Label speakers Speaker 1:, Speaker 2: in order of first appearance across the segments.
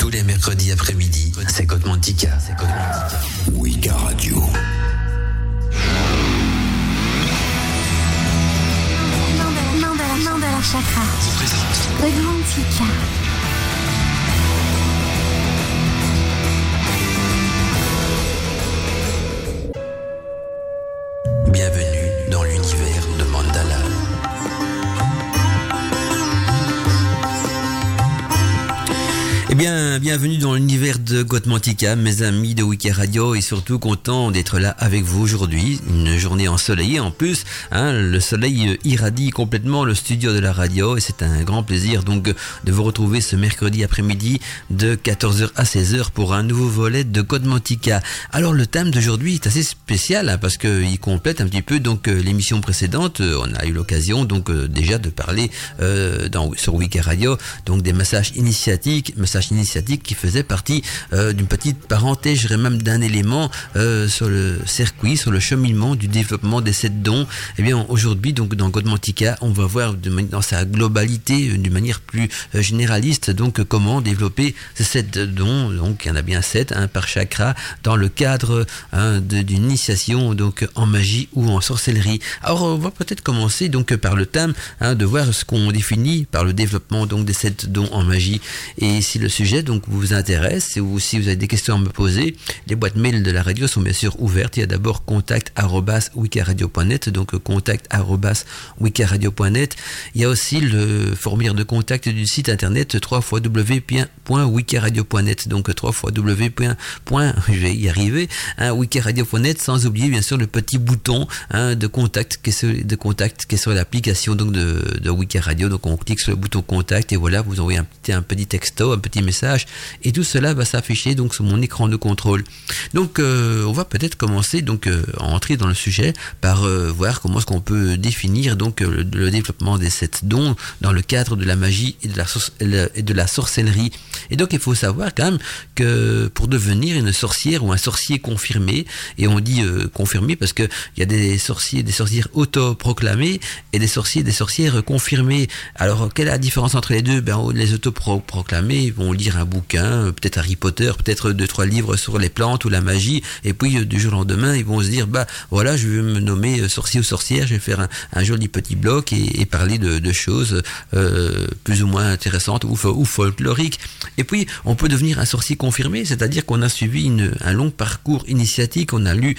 Speaker 1: Tous les mercredis après-midi, c'est Godmantica. C'est Godmantica.
Speaker 2: Wika Radio.
Speaker 3: Mandala, Mandala Chakra. Godmantica.
Speaker 1: Bienvenue
Speaker 4: bien, bienvenue dans l'univers de Gotmantica, mes amis de Wiki Radio, et surtout content d'être là avec vous aujourd'hui. Une journée ensoleillée en plus. Hein, le soleil irradie complètement le studio de la radio, et c'est un grand plaisir donc de vous retrouver ce mercredi après-midi de 14h à 16h pour un nouveau volet de Gotmantica. Alors le thème d'aujourd'hui est assez spécial hein, parce qu'il complète un petit peu donc euh, l'émission précédente. Euh, On a eu l'occasion donc euh, déjà de parler euh, dans, sur Wiki Radio donc des massages initiatiques, massages initiatiques qui faisaient partie euh, d'une petite parenthèse, je dirais même d'un élément euh, sur le circuit, sur le cheminement du développement des sept dons. Eh bien aujourd'hui donc dans Godmantica, on va voir dans sa globalité, euh, d'une manière plus généraliste, donc comment développer ces sept dons. Donc il y en a bien sept, un par chakra, dans le cadre hein, d'une initiation donc en magie ou en sorcellerie. Alors on va peut-être commencer donc par le thème hein, de voir ce qu'on définit par le développement donc des sept dons en magie. Et si le donc vous intéresse ou si vous avez des questions à me poser, les boîtes mail de la radio sont bien sûr ouvertes. Il y a d'abord contact wikiradio.net donc contact wikiradio.net. Il y a aussi le formulaire de contact du site internet www.wikiradio.net donc www. je vais y arriver hein, wikiradio.net sans oublier bien sûr le petit bouton hein, de contact qui est sur, de contact qui est sur l'application donc de, de Wikiradio donc on clique sur le bouton contact et voilà vous envoyez un petit, un petit texto un petit et tout cela va s'afficher donc sur mon écran de contrôle. Donc euh, on va peut-être commencer donc euh, à entrer dans le sujet par euh, voir comment est-ce qu'on peut définir donc le, développement des sept dons dans le cadre de la magie et de la, sorcellerie. Et donc il faut savoir quand même que pour devenir une sorcière ou un sorcier confirmé, et on dit confirmé parce que il y a des sorciers, des sorcières autoproclamés et des sorciers, des sorcières confirmées. Alors quelle est la différence entre les deux? Ben les autoproclamés ils lire un bouquin, euh, peut-être Harry Potter, peut-être deux trois livres sur les plantes ou la magie, et puis euh, du jour au lendemain ils vont se dire bah voilà je vais me nommer euh, sorcier ou sorcière, je vais faire un, joli petit bloc et, parler de, choses plus ou moins intéressantes ou, fo- ou folkloriques. Et puis, on peut devenir un sorcier confirmé, c'est-à-dire qu'on a suivi un long parcours initiatique, on a lu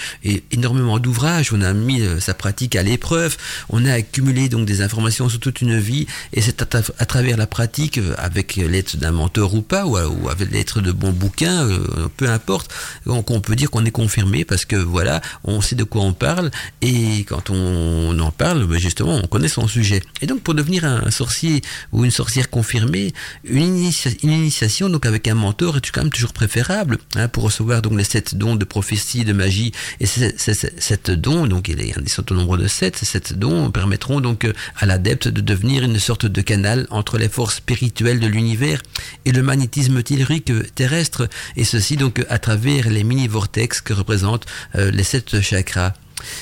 Speaker 4: énormément d'ouvrages, on a mis sa pratique à l'épreuve, on a accumulé donc des informations sur toute une vie, et c'est à, à travers la pratique, avec l'aide d'un mentor ou pas, ou, avec l'aide de bons bouquins, euh, peu importe, donc on peut dire qu'on est confirmé parce que voilà, on sait de quoi on parle, et quand on en parle, ben, justement, on connaît son sujet. Et donc, pour devenir un sorcier ou une sorcière confirmée, une, initia- une initiation donc avec un mentor est quand même toujours préférable hein, pour recevoir donc les sept dons de prophétie, de magie. Et ces sept dons, donc il a un certain nombre de sept, ces sept dons permettront donc euh, à l'adepte de devenir une sorte de canal entre les forces spirituelles de l'univers et le magnétisme tellurique terrestre, et ceci donc à travers les mini-vortex que représentent euh, les sept chakras.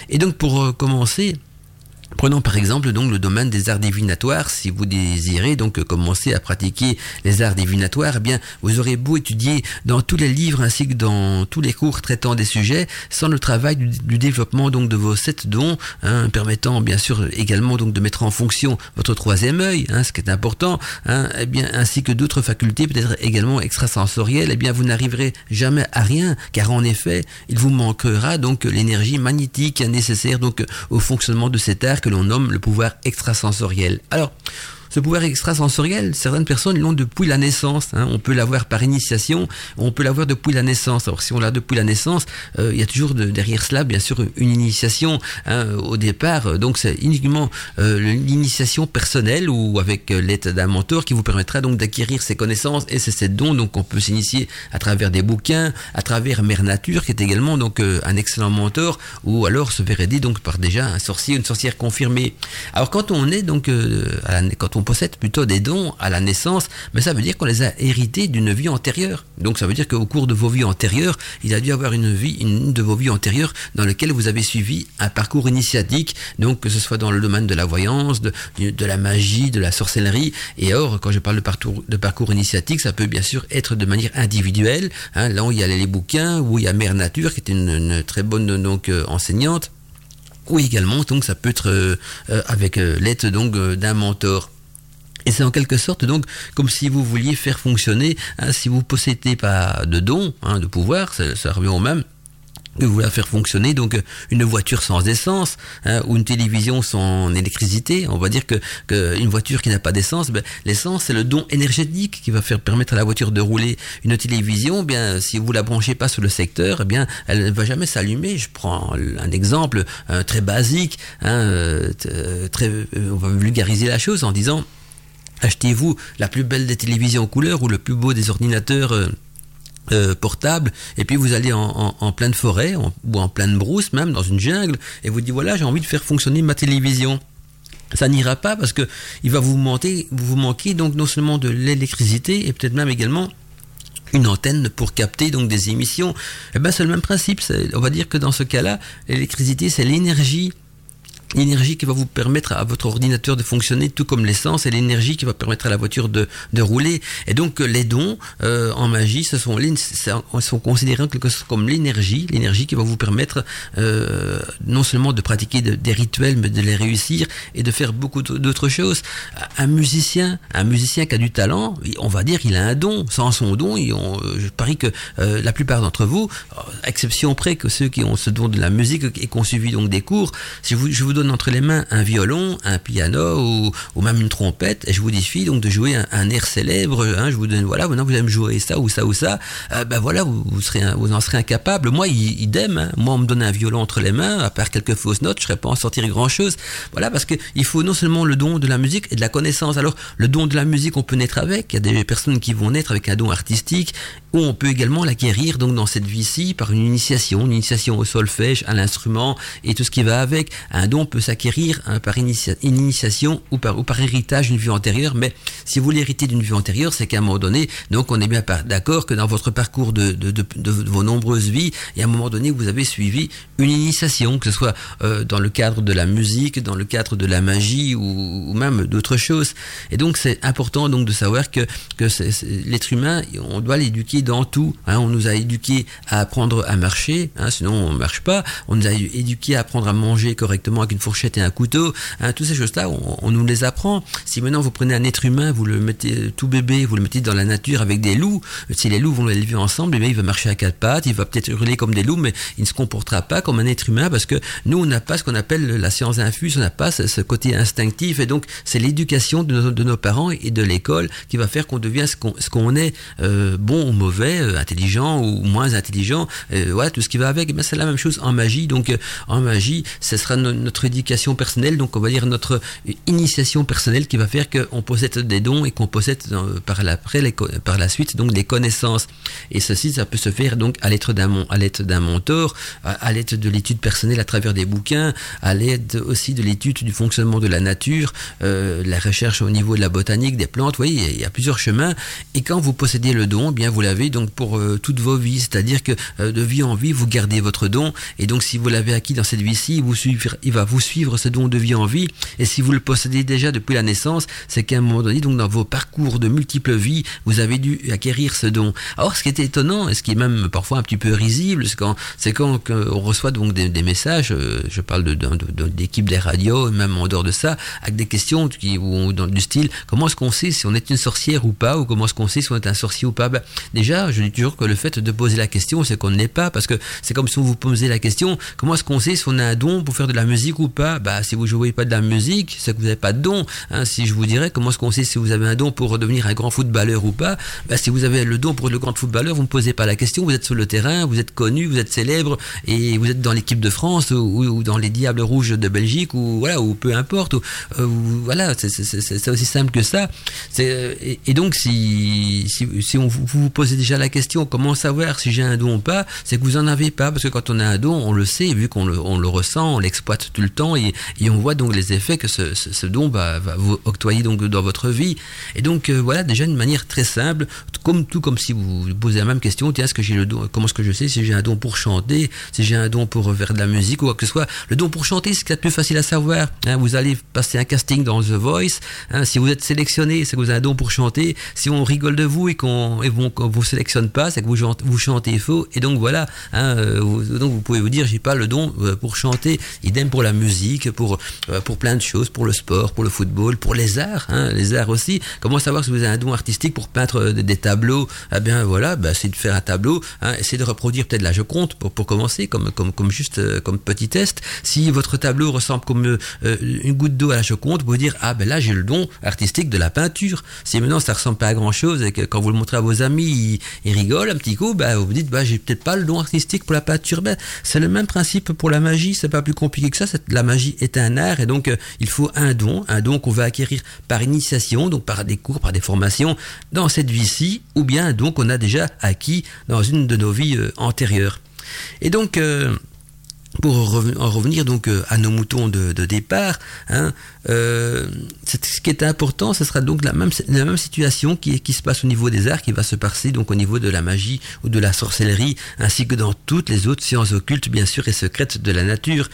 Speaker 4: Et donc pour euh, commencer, Prenons par exemple donc le domaine des arts divinatoires. Si vous désirez donc commencer à pratiquer les arts divinatoires, eh bien vous aurez beau étudier dans tous les livres ainsi que dans tous les cours traitant des sujets, sans le travail du, développement donc de vos sept dons, hein, permettant bien sûr également donc de mettre en fonction votre troisième œil, hein, ce qui est important, hein, eh ainsi que d'autres facultés peut-être également extrasensorielles, eh bien vous n'arriverez jamais à rien, car en effet il vous manquera donc l'énergie magnétique nécessaire donc au fonctionnement de cet art que l'on nomme le pouvoir extrasensoriel. Alors, ce pouvoir extrasensoriel, certaines personnes l'ont depuis la naissance. hein. On peut l'avoir par initiation, on peut l'avoir depuis la naissance. Alors si on l'a depuis la naissance, euh, il y a toujours de- derrière cela, bien sûr, une initiation hein, au départ. Donc c'est uniquement euh, l'initiation personnelle ou avec euh, l'aide d'un mentor qui vous permettra donc d'acquérir ces connaissances et ces dons. Donc on peut s'initier à travers des bouquins, à travers Mère Nature qui est également donc un excellent mentor, ou alors se faire aider donc par déjà un sorcier, une sorcière confirmée. Alors quand on est donc quand on on possède plutôt des dons à la naissance, mais ça veut dire qu'on les a hérités d'une vie antérieure. Donc ça veut dire qu'au cours de vos vies antérieures, il a dû avoir une vie, une de vos vies antérieures dans laquelle vous avez suivi un parcours initiatique, donc que ce soit dans le domaine de la voyance, de, de la magie, de la sorcellerie. Et or, quand je parle de parcours, initiatique, ça peut bien sûr être de manière individuelle. Hein, là où il y a les bouquins, où il y a Mère Nature, qui est une, très bonne donc euh, enseignante ou également donc ça peut être euh, euh, avec l'aide donc d'un mentor. Et c'est en quelque sorte donc comme si vous vouliez faire fonctionner, hein, si vous possédez pas de dons, hein, de pouvoir, ça, ça revient au même, que vous faire fonctionner donc une voiture sans essence hein, ou une télévision sans électricité. On va dire que, que une voiture qui n'a pas d'essence, ben, l'essence c'est le don énergétique qui va faire permettre à la voiture de rouler. Une télévision, bien si vous la branchez pas sur le secteur, eh bien elle ne va jamais s'allumer. Je prends un exemple euh, très basique, hein, euh, très, euh, on va vulgariser la chose en disant achetez-vous la plus belle des télévisions en couleur ou le plus beau des ordinateurs. Euh, portable et puis vous allez en, pleine forêt ou en pleine brousse même dans une jungle et vous dites voilà j'ai envie de faire fonctionner ma télévision ça n'ira pas parce que il va vous manquer donc non seulement de l'électricité et peut-être même également une antenne pour capter donc des émissions. Eh ben c'est le même principe. On va dire que dans ce cas-là, l'électricité c'est l'énergie l'énergie qui va vous permettre à votre ordinateur de fonctionner, tout comme l'essence, et l'énergie qui va permettre à la voiture de, de rouler. Et donc les dons euh, en magie, ce sont, sont considérés quelque chose comme l'énergie, l'énergie qui va vous permettre euh, non seulement de pratiquer des rituels, mais de les réussir et de faire beaucoup d'autres choses. Un musicien, un musicien qui a du talent, on va dire qu'il a un don. Sans son don, je parie que euh, la plupart d'entre vous, exception près que ceux qui ont ce don de la musique et qui ont suivi donc des cours, si vous, je vous entre les mains un violon, un piano ou, ou même une trompette et je vous défie donc de jouer un, air célèbre. Hein, je vous donne voilà, maintenant vous allez me jouer ça ou ça ou ça. Euh, ben voilà, vous, serez vous en serez incapable. Moi, idem. Hein, moi, on me donne un violon entre les mains, à part quelques fausses notes, je serais pas en sortir grand chose. Voilà, parce que il faut non seulement le don de la musique et de la connaissance. Alors, le don de la musique, on peut naître avec. Il y a des personnes qui vont naître avec un don artistique ou on peut également l'acquérir donc dans cette vie-ci par une initiation, une initiation au solfège, à l'instrument et tout ce qui va avec. Un don peut s'acquérir hein, par initiation ou par, ou par héritage d'une vie antérieure, mais si vous l'héritez d'une vie antérieure, c'est qu'à un moment donné, donc on est bien d'accord que dans votre parcours de, de, vos nombreuses vies, et à un moment donné, vous avez suivi une initiation, que ce soit euh, dans le cadre de la musique, dans le cadre de la magie ou, même d'autres choses. Et donc c'est important donc de savoir que, que l'être humain, on doit l'éduquer dans tout. Hein. on nous a éduqués à apprendre à marcher, hein, sinon on marche pas. On nous a éduqués à apprendre à manger correctement avec une fourchette et un couteau. Hein, toutes ces choses-là, on, nous les apprend. Si maintenant vous prenez un être humain, vous le mettez tout bébé, vous le mettez dans la nature avec des loups, si les loups vont l'élever ensemble, eh il va marcher à quatre pattes, il va peut-être hurler comme des loups, mais il ne se comportera pas comme un être humain parce que nous, on n'a pas ce qu'on appelle la science infuse, on n'a pas ce, côté instinctif et donc c'est l'éducation de, nos parents et de l'école qui va faire qu'on devient ce qu'on est, euh, bon ou mauvais euh, intelligent ou moins intelligent, euh, tout ce qui va avec. Ben, c'est la même chose en magie. Donc euh, en magie, ce sera notre éducation personnelle, donc on va dire notre initiation personnelle qui va faire qu'on possède des dons et qu'on possède par la, par la suite donc des connaissances. Et ceci, ça peut se faire donc à l'aide d'un mentor, à, l'aide de l'étude personnelle à travers des bouquins, à l'aide aussi de l'étude du fonctionnement de la nature, la recherche au niveau de la botanique, des plantes. Vous voyez, il y a plusieurs chemins. Et quand vous possédez le don, bien vous l'avez donc pour euh, toutes vos vies, c'est-à-dire que euh, de vie en vie, vous gardez votre don, et donc si vous l'avez acquis dans cette vie-ci, il va vous suivre ce don de vie en vie, et si vous le possédez déjà depuis la naissance, c'est qu'à un moment donné, donc dans vos parcours de multiples vies, vous avez dû acquérir ce don. Alors ce qui est étonnant, et ce qui est même parfois un petit peu risible, c'est quand, c'est quand on reçoit donc des, messages, euh, je parle de, des radios, même en dehors de ça, avec des questions qui, ou, du style, comment est-ce qu'on sait si on est une sorcière ou pas, ou comment est-ce qu'on sait si on est un sorcier ou pas? Ben, Déjà, je dis toujours que le fait de poser la question, c'est qu'on ne l'est pas, parce que c'est comme si on vous posait la question, comment est-ce qu'on sait si on a un don pour faire de la musique ou pas Bah, si vous jouez pas de la musique, c'est que vous n'avez pas de don. Hein. Si je vous dirais, comment est-ce qu'on sait si vous avez un don pour devenir un grand footballeur ou pas Bah, si vous avez le don pour être le grand footballeur, vous ne posez pas la question, vous êtes sur le terrain, vous êtes connu, vous êtes célèbre, et vous êtes dans l'équipe de France ou, dans les Diables Rouges de Belgique, ou voilà, ou peu importe. Euh, voilà, c'est aussi simple que ça. Et, et, donc, si, si, si on vous, vous posez déjà la question comment savoir si j'ai un don ou pas, c'est que vous en avez pas, parce que quand on a un don, on le sait, vu qu'on le, on le ressent, on l'exploite tout le temps et, on voit donc les effets que ce, don va, vous octroyer donc dans votre vie. Et donc euh, voilà déjà une manière très simple, comme tout comme si vous posez la même question, tiens, est-ce que j'ai le don, comment est-ce que je sais si j'ai un don pour chanter, si j'ai un don pour faire de la musique ou quoi que ce soit. Le don pour chanter, c'est ce qui est plus facile à savoir. Hein. vous allez passer un casting dans The Voice. Hein. si vous êtes sélectionné, c'est que vous avez un don pour chanter. Si on rigole de vous et qu'on et vous, vous sélectionne pas, c'est que vous, vous chantez faux. Et donc voilà. Hein, euh, donc vous pouvez vous dire, j'ai pas le don euh, pour chanter. Idem pour la musique, pour euh, pour plein de choses, pour le sport, pour le football, pour les arts, hein, les arts aussi. Comment savoir si vous avez un don artistique pour peindre des, tableaux? Eh bien voilà, bah, c'est de faire un tableau, hein, essayer de reproduire peut-être la Joconde pour pour commencer, comme comme comme juste comme petit test. Si votre tableau ressemble comme une goutte d'eau à la Joconde, vous dire ah ben là j'ai le don artistique de la peinture. Si maintenant ça ressemble pas à grand chose et que quand vous le montrez à vos amis, ils, rigolent un petit coup, bah vous vous dites bah j'ai peut-être pas le don artistique pour la peinture. Ben, c'est le même principe pour la magie, c'est pas plus compliqué que ça. La magie est un art et donc euh, il faut un don, un don qu'on va acquérir par initiation, donc par des cours, par des formations dans cette vie-ci, ou bien un don qu'on a déjà acquis dans une de nos vies euh, antérieures. Et donc euh, pour en revenir donc à nos moutons de, départ, hein, euh, ce qui est important, ce sera donc la même, situation qui, se passe au niveau des arts, qui va se passer donc au niveau de la magie ou de la sorcellerie, ainsi que dans toutes les autres sciences occultes, bien sûr, et secrètes de la nature.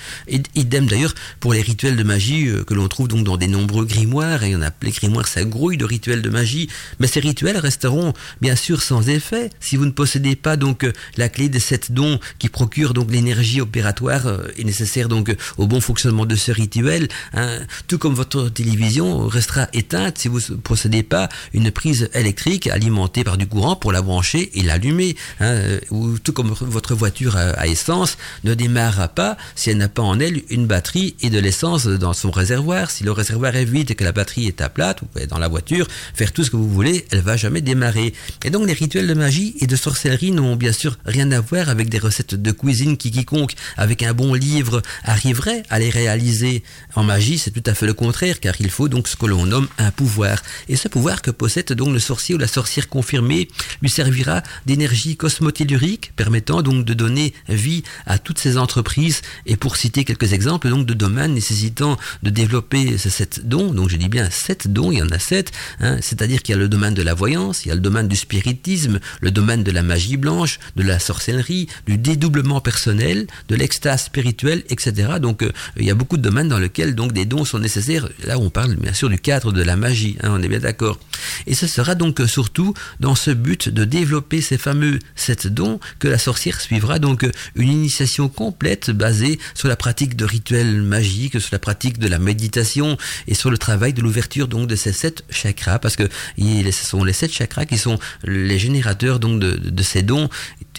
Speaker 4: Idem d'ailleurs pour les rituels de magie euh, que l'on trouve donc dans des nombreux grimoires, et on a les grimoires, ça grouille de rituels de magie, mais ces rituels resteront bien sûr sans effet si vous ne possédez pas donc euh, la clé des sept dons qui procurent donc l'énergie opératoire et nécessaire donc au bon fonctionnement de ce rituel. Hein. Tout comme votre télévision restera éteinte si vous ne possédez pas une prise électrique alimentée par du courant pour la brancher et l'allumer. Hein, ou tout comme votre voiture à, essence ne démarrera pas si elle n'a pas en elle une batterie et de l'essence dans son réservoir. Si le réservoir est vide et que la batterie est à plate, vous pouvez dans la voiture faire tout ce que vous voulez, elle va jamais démarrer. Et donc les rituels de magie et de sorcellerie n'ont bien sûr rien à voir avec des recettes de cuisine qui quiconque avec un bon livre arriverait à les réaliser. En magie, c'est tout à fait le contraire, car il faut donc ce que l'on nomme un pouvoir. Et ce pouvoir que possède donc le sorcier ou la sorcière confirmée lui servira d'énergie cosmotellurique, permettant donc de donner vie à toutes ces entreprises. Et pour citer quelques exemples donc de domaines nécessitant de développer ces sept dons, donc je dis bien sept dons, il y en a sept, hein, c'est-à-dire qu'il y a le domaine de la voyance, il y a le domaine du spiritisme, le domaine de la magie blanche, de la sorcellerie, du dédoublement personnel, de l'extase spirituelle, etc. Donc euh, il y a beaucoup de domaines dans lesquels donc des dons sont nécessaires Là, on parle bien sûr du cadre de la magie, hein, on est bien d'accord. Et ce sera donc surtout dans ce but de développer ces fameux sept dons que la sorcière suivra donc une initiation complète basée sur la pratique de rituels magiques, sur la pratique de la méditation et sur le travail de l'ouverture donc de ces sept chakras, parce que ce sont les sept chakras qui sont les générateurs donc de ces dons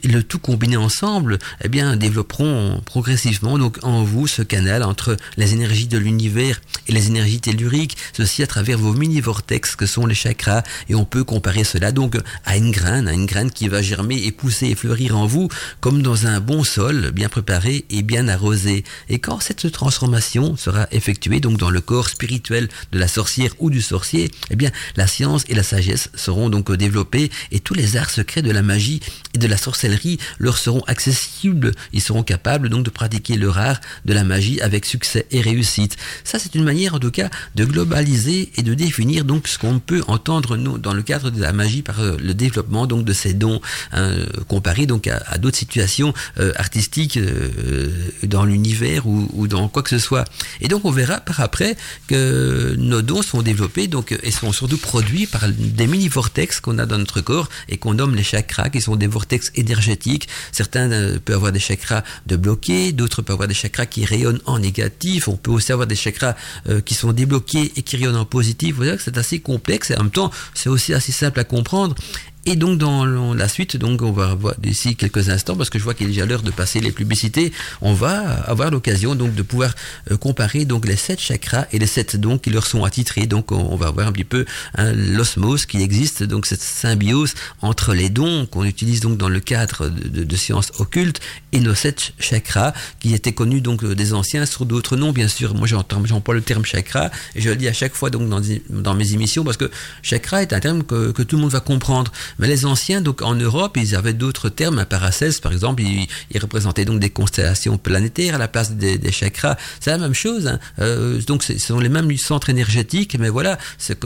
Speaker 4: le tout combiné ensemble, eh bien, développeront progressivement donc en vous ce canal entre les énergies de l'univers et les énergies telluriques, ceci à travers vos mini-vortex que sont les chakras, et on peut comparer cela donc à une graine, à une graine qui va germer et pousser et fleurir en vous comme dans un bon sol bien préparé et bien arrosé. Et quand cette transformation sera effectuée donc dans le corps spirituel de la sorcière ou du sorcier, eh bien, la science et la sagesse seront donc développées et tous les arts secrets de la magie et de la sorcellerie leur seront accessibles. Ils seront capables donc de pratiquer leur art de la magie avec succès et réussite. Ça, c'est une manière en tout cas de globaliser et de définir donc ce qu'on peut entendre dans le cadre de la magie par euh, le développement donc de ces dons hein, comparé donc à, d'autres situations euh, artistiques euh, dans l'univers ou, dans quoi que ce soit. Et donc on verra par après que nos dons sont développés donc et sont surtout produits par des mini vortex qu'on a dans notre corps et qu'on nomme les chakras qui sont des vortex énergétiques Certains euh, peuvent avoir des chakras de bloqués, d'autres peuvent avoir des chakras qui rayonnent en négatif. On peut aussi avoir des chakras euh, qui sont débloqués et qui rayonnent en positif. Vous voyez que c'est assez complexe et en même temps, c'est aussi assez simple à comprendre. Et donc dans la suite, donc on va voir d'ici quelques instants, parce que je vois qu'il est déjà l'heure de passer les publicités, on va avoir l'occasion donc de pouvoir euh, comparer donc les sept chakras et les sept dons qui leur sont attitrés. Donc on, va voir un petit peu hein, l'osmose qui existe, donc cette symbiose entre les dons qu'on utilise donc dans le cadre de, sciences occultes et nos sept chakras qui étaient connus donc des anciens sur d'autres noms bien sûr. Moi j'entends j'emploie le terme chakra et je le dis à chaque fois donc dans, dans mes émissions parce que chakra est un terme que, que tout le monde va comprendre. Mais les anciens, donc en Europe, ils avaient d'autres termes. Un Paracels, par exemple, ils, représentaient donc des constellations planétaires à la place des, chakras. C'est la même chose. Hein. Euh, donc ce sont les mêmes centres énergétiques. Mais voilà,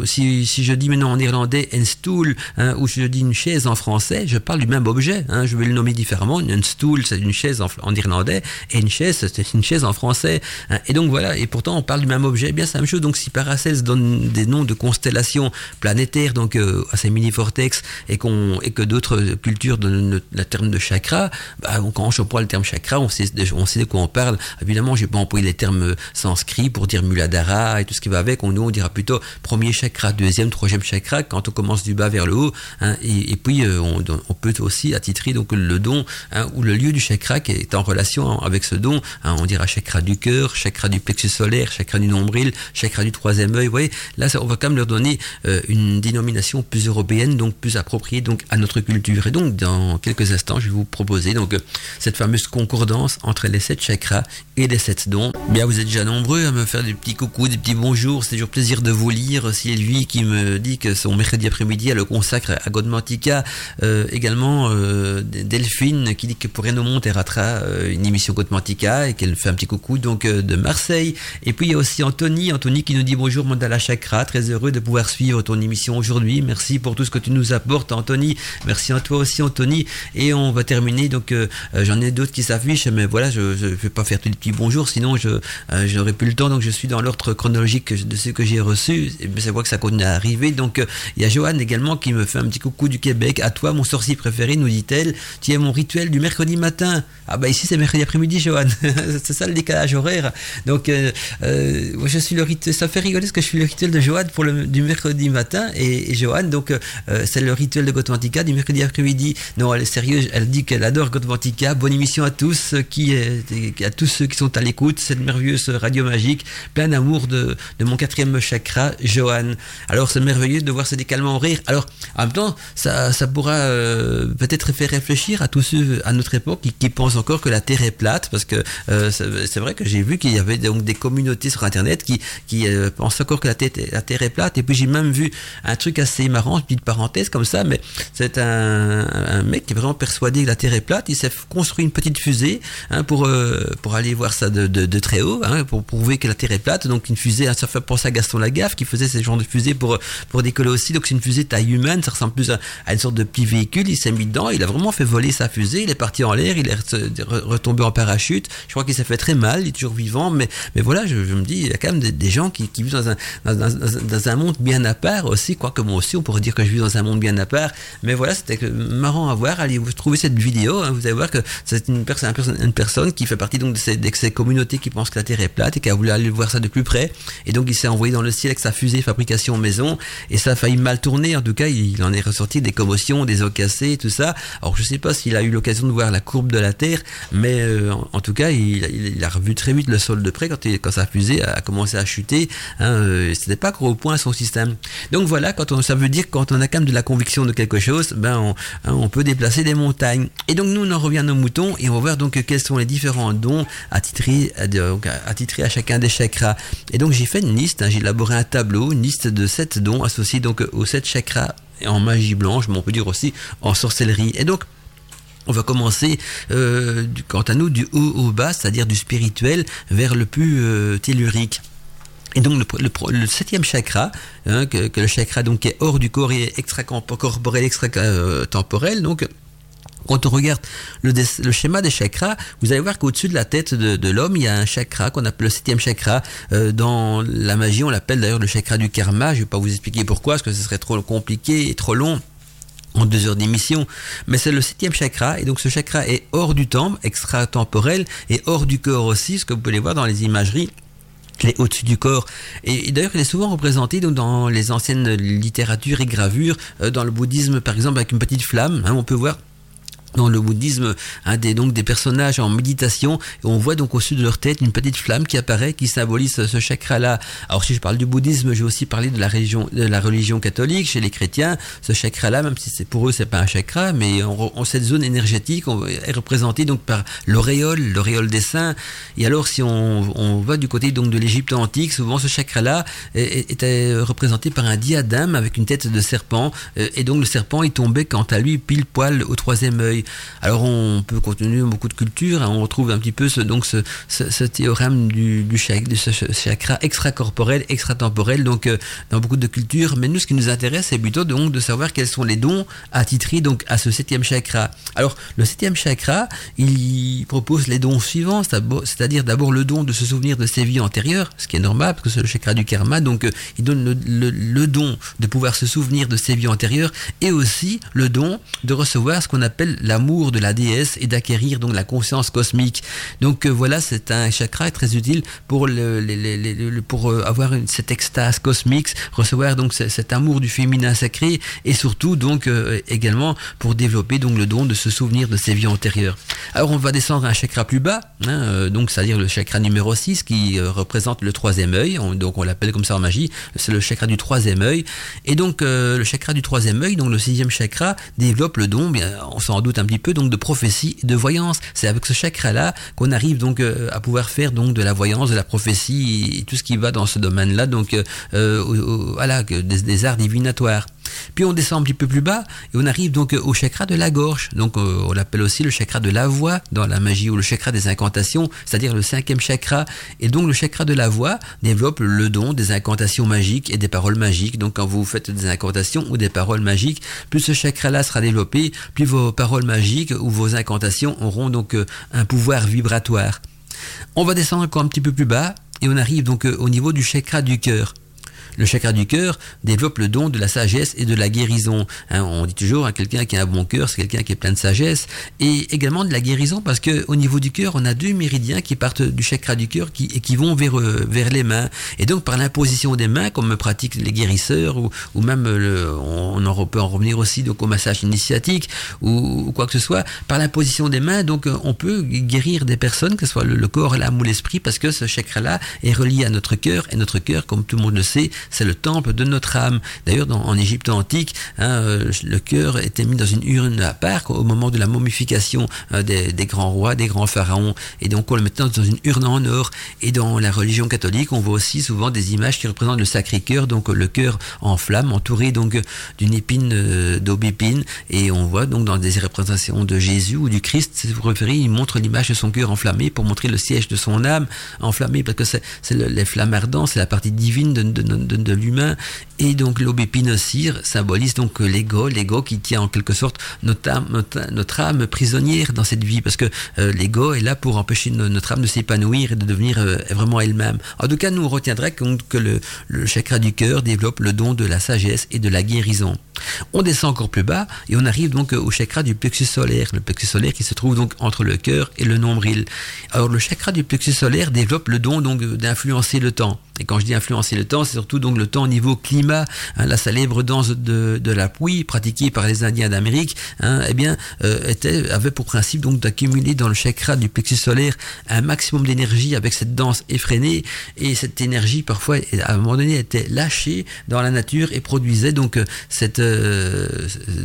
Speaker 4: si, si je dis maintenant en irlandais un stool hein, ou je dis une chaise en français, je parle du même objet. Hein. Je vais le nommer différemment. Un stool, c'est une chaise en, irlandais et une chaise, c'est une chaise en français. Et donc voilà. Et pourtant, on parle du même objet. Eh bien, c'est la même chose. Donc si Paracels donne des noms de constellations planétaires, donc euh, à ces mini-vortex, et, et que d'autres cultures donnent le, terme de chakra, bah, quand on emploie le terme chakra, on sait, de quoi on parle. Évidemment, j'ai pas employé les termes sanscrits pour dire muladhara et tout ce qui va avec. On, nous, on dira plutôt premier chakra, deuxième, troisième chakra quand on commence du bas vers le haut. Hein, et, puis, euh, on, peut aussi attitrer donc le don hein, ou le lieu du chakra qui est en relation avec ce don. Hein, on dira chakra du cœur, chakra du plexus solaire, chakra du nombril, chakra du troisième œil. Vous voyez, là, on va quand même leur donner euh, une dénomination plus européenne, donc plus appropriée donc à notre culture. Et donc, dans quelques instants, je vais vous proposer donc euh, cette fameuse concordance entre les sept chakras et les sept dons. Bien, vous êtes déjà nombreux à me faire des petits coucous, des petits bonjours. C'est toujours plaisir de vous lire. C'est lui qui me dit que son mercredi après-midi, elle le consacre à Godmantica. Euh, également, euh, Delphine qui dit que pour elle ratera une émission Godmantica et qu'elle fait un petit coucou donc de Marseille. Et puis, il y a aussi Anthony. Anthony qui nous dit bonjour Mandala Chakra. Très heureux de pouvoir suivre ton émission aujourd'hui. Merci pour tout ce que tu nous apportes, Anthony. Merci à toi aussi, Anthony. Et on va terminer. Donc, euh, euh, j'en ai d'autres qui s'affichent, mais voilà, je ne vais pas faire tous les petits bonjours, sinon je euh, plus le temps. Donc, je suis dans l'ordre chronologique de ce que j'ai reçu. Et c'est vrai que ça continue à arriver. Donc, il y a Joanne également qui me fait un petit coucou du Québec. À toi, mon sorcier préféré, nous dit-elle. Tu es mon rituel du mercredi matin. Ah, bah ici, c'est mercredi après-midi, Joanne. c'est ça le décalage horaire. Donc, je suis le rituel. Ça fait rigoler ce que je suis le rituel de Joanne pour le, du mercredi matin. Et, Joanne, donc, c'est le rituel de Gotvantika du mercredi après-midi. Non, elle est sérieuse, elle dit qu'elle adore Gotvantika. Bonne émission à tous, qui à tous ceux qui sont à l'écoute, cette merveilleuse radio magique, plein d'amour de, de, mon quatrième chakra, Johan. Alors c'est merveilleux de voir ce décalement rire. Alors en même temps, ça, ça pourra euh, peut-être faire réfléchir à tous ceux à notre époque qui, pensent encore que la Terre est plate, parce que euh, c'est vrai que j'ai vu qu'il y avait donc des communautés sur Internet qui, qui euh, pensent encore que la la terre, est plate. Et puis j'ai même vu un truc assez marrant, petite parenthèse comme ça, mais c'est un, mec qui est vraiment persuadé que la Terre est plate. Il s'est construit une petite fusée hein, pour euh, pour aller voir ça de, très haut, hein, pour prouver que la Terre est plate. Donc une fusée, ça fait penser à Gaston Lagaffe qui faisait ce genre de fusée pour pour décoller aussi. Donc c'est une fusée taille humaine, ça ressemble plus à, une sorte de petit véhicule. Il s'est mis dedans, il a vraiment fait voler sa fusée. Il est parti en l'air, il est retombé en parachute. Je crois qu'il s'est fait très mal. Il est toujours vivant, mais mais voilà, je, me dis, il y a quand même des, gens qui, qui vivent dans un dans, dans, un monde bien à part aussi, quoique moi aussi on pourrait dire que je vis dans un monde bien à part. Mais voilà, c'était marrant à voir. Allez, vous trouvez cette vidéo, hein, vous allez voir que c'est une, personne, une personne qui fait partie donc de ces, communautés qui pensent que la Terre est plate et qui a voulu aller voir ça de plus près. Et donc il s'est envoyé dans le ciel avec sa fusée fabrication maison et ça a failli mal tourner. En tout cas, il en est ressorti des commotions, des os cassés, tout ça. Alors je sais pas s'il a eu l'occasion de voir la courbe de la Terre, mais euh, en, tout cas, il, a revu très vite le sol de près quand, il, quand sa fusée a, commencé à chuter. Hein, euh, C'était pas gros point son système. Donc voilà, quand on, ça veut dire quand on a quand même de la conviction quelque chose, ben on, hein, on peut déplacer des montagnes. Et donc nous, on en revient nos moutons et on va voir donc quels sont les différents dons attitrés, attitrés à chacun des chakras. Et donc j'ai fait une liste, hein, j'ai élaboré un tableau, une liste de sept dons associés donc aux sept chakras en magie blanche, mais on peut dire aussi en sorcellerie. Et donc on va commencer, euh, quant à nous, du haut au bas, c'est-à-dire du spirituel vers le plus euh, tellurique. Et donc le, septième chakra, hein, que, le chakra donc est hors du corps et extracorporel, extra-temporel, donc quand on regarde le, schéma des chakras, vous allez voir qu'au-dessus de la tête de, l'homme, il y a un chakra qu'on appelle le septième chakra. Euh, dans la magie, on l'appelle d'ailleurs le chakra du karma. Je ne vais pas vous expliquer pourquoi, parce que ce serait trop compliqué et trop long en deux heures d'émission, mais c'est le septième chakra, et donc ce chakra est hors du temps, extra-temporel, et hors du corps aussi, ce que vous pouvez voir dans les imageries est au-dessus du corps. Et, d'ailleurs, il est souvent représenté dans les anciennes littératures et gravures, euh, dans le bouddhisme par exemple, avec une petite flamme. Hein, on peut voir dans le bouddhisme un des donc des personnages en méditation et on voit donc au-dessus de leur tête une petite flamme qui apparaît qui symbolise ce chakra là alors si je parle du bouddhisme je vais aussi parler de la religion de la religion catholique chez les chrétiens. Ce chakra là même si c'est pour eux c'est pas un chakra mais cette zone énergétique est représentée donc par l'auréole l'auréole des saints. Et alors si on, on va du côté donc de l'Égypte antique souvent ce chakra là était représenté par un diadème avec une tête de serpent euh, et donc le serpent est tombé quant à lui pile poil au troisième œil alors on peut continuer beaucoup de cultures, hein. on retrouve un petit peu ce, théorème du, du, chakra extracorporel, extratemporel, donc euh, dans beaucoup de cultures. Mais nous, ce qui nous intéresse, c'est plutôt donc de savoir quels sont les dons attitrés donc à ce septième chakra. Alors le septième chakra, il propose les dons suivants, c'est-à-dire d'abord le don de se souvenir de ses vies antérieures, ce qui est normal parce que c'est le chakra du karma, donc euh, il donne le don de pouvoir se souvenir de ses vies antérieures et aussi le don de recevoir ce qu'on appelle l'amour de la déesse et d'acquérir donc la conscience cosmique. Donc euh, voilà, c'est un chakra très utile pour le, pour euh, avoir une, cette extase cosmique, recevoir donc cet amour du féminin sacré et surtout donc euh, également pour développer donc le don de se souvenir de ses vies antérieures. Alors on va descendre un chakra plus bas, hein, donc c'est-à-dire le chakra numéro 6 qui représente le troisième œil, donc on l'appelle comme ça en magie, c'est le chakra du troisième œil. Et donc le chakra du troisième œil, donc le sixième chakra, développe le don, bien on s'en doute un petit peu, donc de prophétie de voyance. C'est avec ce chakra-là qu'on arrive donc euh, à pouvoir faire donc de la voyance, de la prophétie et tout ce qui va dans ce domaine-là, donc euh, euh voilà, des, des arts divinatoires. Puis on descend un petit peu plus bas et on arrive donc au chakra de la gorge. Donc on l'appelle aussi le chakra de la voix dans la magie ou le chakra des incantations, c'est-à-dire le cinquième chakra. Et donc le chakra de la voix développe le don des incantations magiques et des paroles magiques. Donc quand vous faites des incantations ou des paroles magiques, plus ce chakra-là sera développé, plus vos paroles magiques ou vos incantations auront donc euh, un pouvoir vibratoire. On va descendre encore un petit peu plus bas et on arrive donc euh, au niveau du chakra du cœur. Le chakra du cœur développe le don de la sagesse et de la guérison. Hein, on dit toujours à quelqu'un qui a un bon cœur, c'est quelqu'un qui est plein de sagesse, et également de la guérison parce que au niveau du cœur, on a deux méridiens qui partent du chakra du cœur et qui vont vers euh, vers les mains. Et donc par l'imposition des mains, comme pratiquent les guérisseurs ou, ou même on, peut en revenir aussi donc au massage initiatique ou, quoi que ce soit, par l'imposition des mains, donc on peut guérir des personnes, que ce soit le, le corps, l'âme ou l'esprit, parce que ce chakra-là est relié à notre cœur et notre cœur, comme tout le monde le sait, c'est le temple de notre âme. D'ailleurs, en Égypte antique, hein, euh, le cœur était mis dans une urne à part au moment de la momification euh, des, grands rois, des grands pharaons. Et donc, on le mettait dans une urne en or. Et dans la religion catholique, on voit aussi souvent des images qui représentent le Sacré-Cœur, donc le cœur en flamme, entouré donc d'une épine euh, d'aubépine. Et on voit donc dans des représentations de Jésus ou du Christ, vous préférez, il montre l'image de son cœur enflammé pour montrer le siège de son âme enflammé, parce que c'est les flammes ardentes, c'est la partie divine de, de, de, de l'humain. Et donc l'aubépinocire symbolise donc l'ego, l'ego qui tient en quelque sorte notre âme, notre, âme prisonnière dans cette vie, parce que euh, l'ego est là pour empêcher notre âme de s'épanouir et de devenir euh, vraiment elle-même. En tout cas, nous retiendrons que le, le chakra du cœur développe le don de la sagesse et de la guérison. On descend encore plus bas et on arrive donc au chakra du plexus solaire, le plexus solaire qui se trouve donc entre le cœur et le nombril. Alors le chakra du plexus solaire développe le don donc d'influencer le temps. Et quand je dis influencer le temps, c'est surtout donc le temps au niveau climat. Hein, la célèbre danse de, de, la pluie pratiquée par les Indiens d'Amérique, hein, eh bien, euh, était, avait pour principe donc d'accumuler dans le chakra du plexus solaire un maximum d'énergie avec cette danse effrénée. Et cette énergie, parfois, à un moment donné, était lâchée dans la nature et produisait donc euh, cette, euh,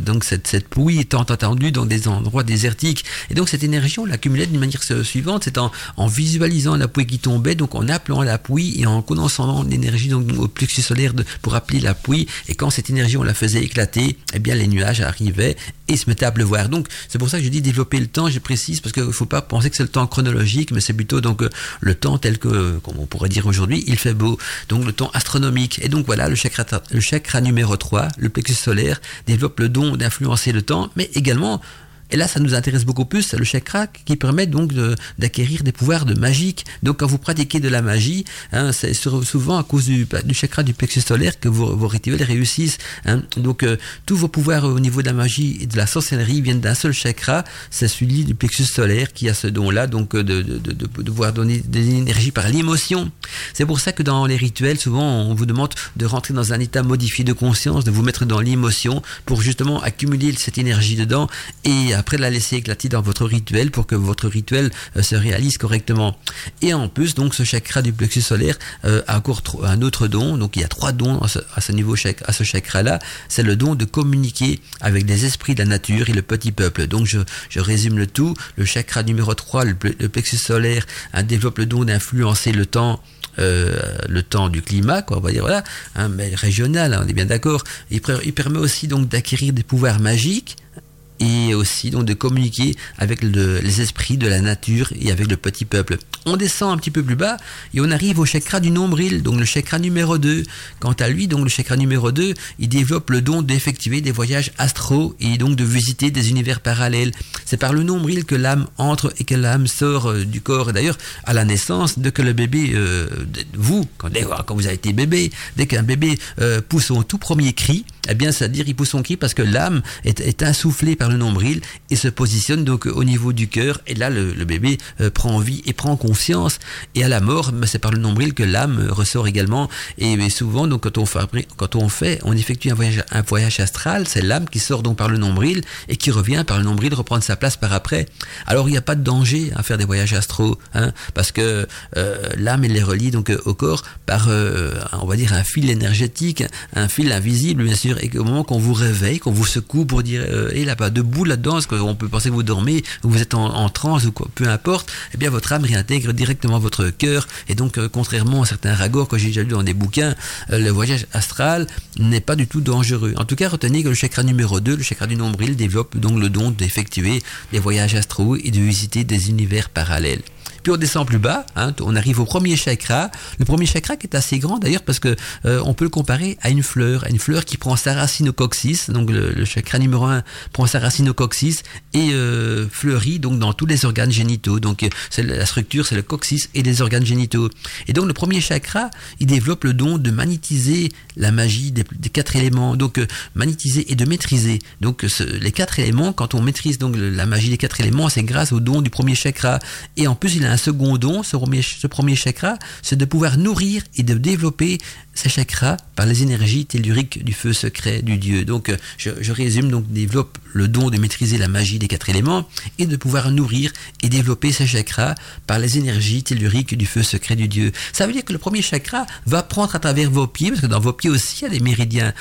Speaker 4: donc cette, cette pluie étant attendue dans des endroits désertiques. Et donc cette énergie, on l'accumulait d'une manière suivante, c'est en, en visualisant la pluie qui tombait, donc en appelant la pluie et en connaissant l'énergie donc au plexus solaire pour appeler la pluie. Et quand cette énergie on la faisait éclater, eh bien les nuages arrivaient et se mettaient à pleuvoir. Donc c'est pour ça que je dis développer le temps. Je précise parce qu'il ne faut pas penser que c'est le temps chronologique, mais c'est plutôt donc euh, le temps tel que, comme on pourrait dire aujourd'hui, il fait beau. Donc le temps astronomique. Et donc voilà le chakra, le chakra numéro 3, le plexus solaire, développe le don d'influencer le temps, mais également et là, ça nous intéresse beaucoup plus, c'est le chakra qui permet donc d'acquérir des pouvoirs de magique. Donc, quand vous pratiquez de la magie, hein, c'est souvent à cause du, du, chakra du plexus solaire que vos, rituels réussissent. Hein. Donc, euh, tous vos pouvoirs au niveau de la magie et de la sorcellerie viennent d'un seul chakra, c'est celui du plexus solaire qui a ce don-là, donc euh, de, de, pouvoir donner de l'énergie par l'émotion. C'est pour ça que dans les rituels, souvent, on vous demande de rentrer dans un état modifié de conscience, de vous mettre dans l'émotion pour justement accumuler cette énergie dedans et après la laisser éclater dans votre rituel pour que votre rituel euh, se réalise correctement. Et en plus, donc ce chakra du plexus solaire euh, a encore un autre don. Donc il y a trois dons à ce, niveau, à ce chakra-là. C'est le don de communiquer avec les esprits de la nature et le petit peuple. Donc je, je résume le tout. Le chakra numéro 3, le, plexus solaire, hein, développe le don d'influencer le temps euh, le temps du climat, quoi, on va dire voilà, hein, mais régional, hein, on est bien d'accord. Il, il, permet aussi donc d'acquérir des pouvoirs magiques et aussi donc de communiquer avec les esprits de la nature et avec le petit peuple. On descend un petit peu plus bas et on arrive au chakra du nombril, donc le chakra numéro 2. Quant à lui, donc le chakra numéro 2, il développe le don d'effectuer des voyages astraux et donc de visiter des univers parallèles. C'est par le nombril que l'âme entre et que l'âme sort euh, du corps. D'ailleurs, à la naissance, dès que le bébé, euh, vous, quand, quand, vous avez été bébé, dès qu'un bébé euh, pousse son tout premier cri, eh bien, c'est-à-dire il pousse son cri parce que l'âme est, est insoufflée par le nombril et se positionne donc au niveau du cœur. Et là, le, bébé euh, prend vie et prend conscience. Et à la mort, c'est par le nombril que l'âme ressort également. Et souvent, donc, quand on fait, quand on fait, on effectue un voyage, un voyage astral, c'est l'âme qui sort donc par le nombril et qui revient par le nombril reprendre sa place par après. Alors, il n'y a pas de danger à faire des voyages astraux, hein, parce que euh, l'âme, elle les relie donc au corps par, euh, on va dire, un fil énergétique, un fil invisible, bien sûr. Et au moment qu'on vous réveille, qu'on vous secoue pour dire, et là-bas, debout là-dedans, parce qu'on peut penser que vous dormez, ou vous êtes en, transe, ou quoi, peu importe, eh bien votre âme réintègre directement votre cœur. Et donc, euh, contrairement à certains ragots que j'ai déjà lu dans des bouquins, euh, le voyage astral n'est pas du tout dangereux. En tout cas, retenez que le chakra numéro 2, le chakra du nombril, développe donc le don d'effectuer des voyages astraux et de visiter des univers parallèles. On descend plus bas, hein, on arrive au premier chakra. Le premier chakra qui est assez grand d'ailleurs parce que euh, on peut le comparer à une fleur, à une fleur qui prend sa racine au coccyx. Donc le, chakra numéro 1 prend sa racine au coccyx et euh, fleurit donc dans tous les organes génitaux. Donc euh, c'est la structure, c'est le coccyx et les organes génitaux. Et donc le premier chakra, il développe le don de magnétiser la magie des, quatre éléments. Donc magnétiser et de maîtriser. Donc les quatre éléments, quand on maîtrise donc la magie des quatre éléments, c'est grâce au don du premier chakra. Et en plus, il a second don, ce premier, ce premier chakra, c'est de pouvoir nourrir et de développer ces chakras par les énergies telluriques du feu secret du Dieu. Donc, euh, je, résume, donc développe le don de maîtriser la magie des quatre éléments et de pouvoir nourrir et développer ces chakras par les énergies telluriques du feu secret du Dieu. Ça veut dire que le premier chakra va prendre à travers vos pieds, parce que dans vos pieds aussi, il y a des méridiens.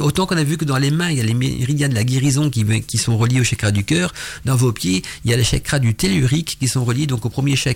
Speaker 4: Autant qu'on a vu que dans les mains, il y a les méridiens de la guérison qui, qui sont reliés au chakra du cœur, dans vos pieds, il y a les chakras du tellurique qui sont reliés donc au premier chakra.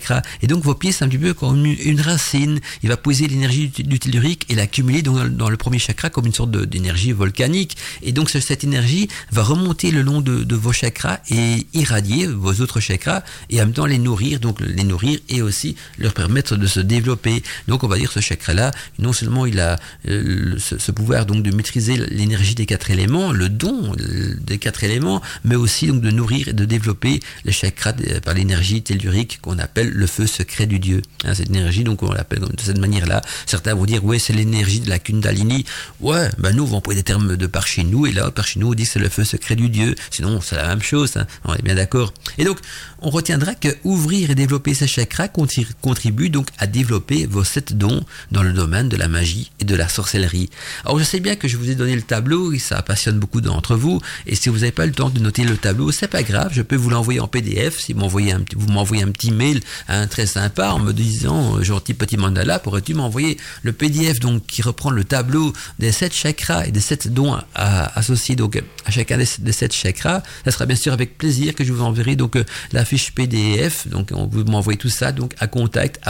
Speaker 4: Et donc vos pieds, c'est un petit peu comme une racine. Il va poser l'énergie du tellurique et l'accumuler dans, le premier chakra comme une sorte d'énergie volcanique. Et donc cette énergie va remonter le long de, vos chakras et irradier vos autres chakras et en même temps les nourrir, donc les nourrir et aussi leur permettre de se développer. Donc on va dire ce chakra-là, non seulement il a euh, ce, pouvoir donc de maîtriser l'énergie des quatre éléments, le don des quatre éléments, mais aussi donc de nourrir et de développer les chakras par l'énergie tellurique qu'on appelle le feu secret du Dieu. Hein, cette énergie, donc on l'appelle de cette manière-là. Certains vont dire, oui, c'est l'énergie de la Kundalini. Ouais, ben nous, on va des termes de par chez nous, et là, par chez nous, on dit c'est le feu secret du Dieu. Sinon, c'est la même chose, hein. on est bien d'accord. Et donc, on retiendra que ouvrir et développer ces chakras contribue donc à développer vos sept dons dans le domaine de la magie et de la sorcellerie. Alors, je sais bien que je vous ai donné le tableau, et ça passionne beaucoup d'entre vous, et si vous n'avez pas le temps de noter le tableau, c'est pas grave, je peux vous l'envoyer en PDF, si vous m'envoyez un, vous m'envoyez un petit mail, un très sympa, en me disant, euh, gentil petit mandala, pourrais-tu m'envoyer le PDF donc qui reprend le tableau des sept chakras et des sept dons associés donc à chacun des, sept chakras. Ça sera bien sûr avec plaisir que je vous enverrai donc euh, la fiche PDF. Donc on vous m'envoyez tout ça donc à contact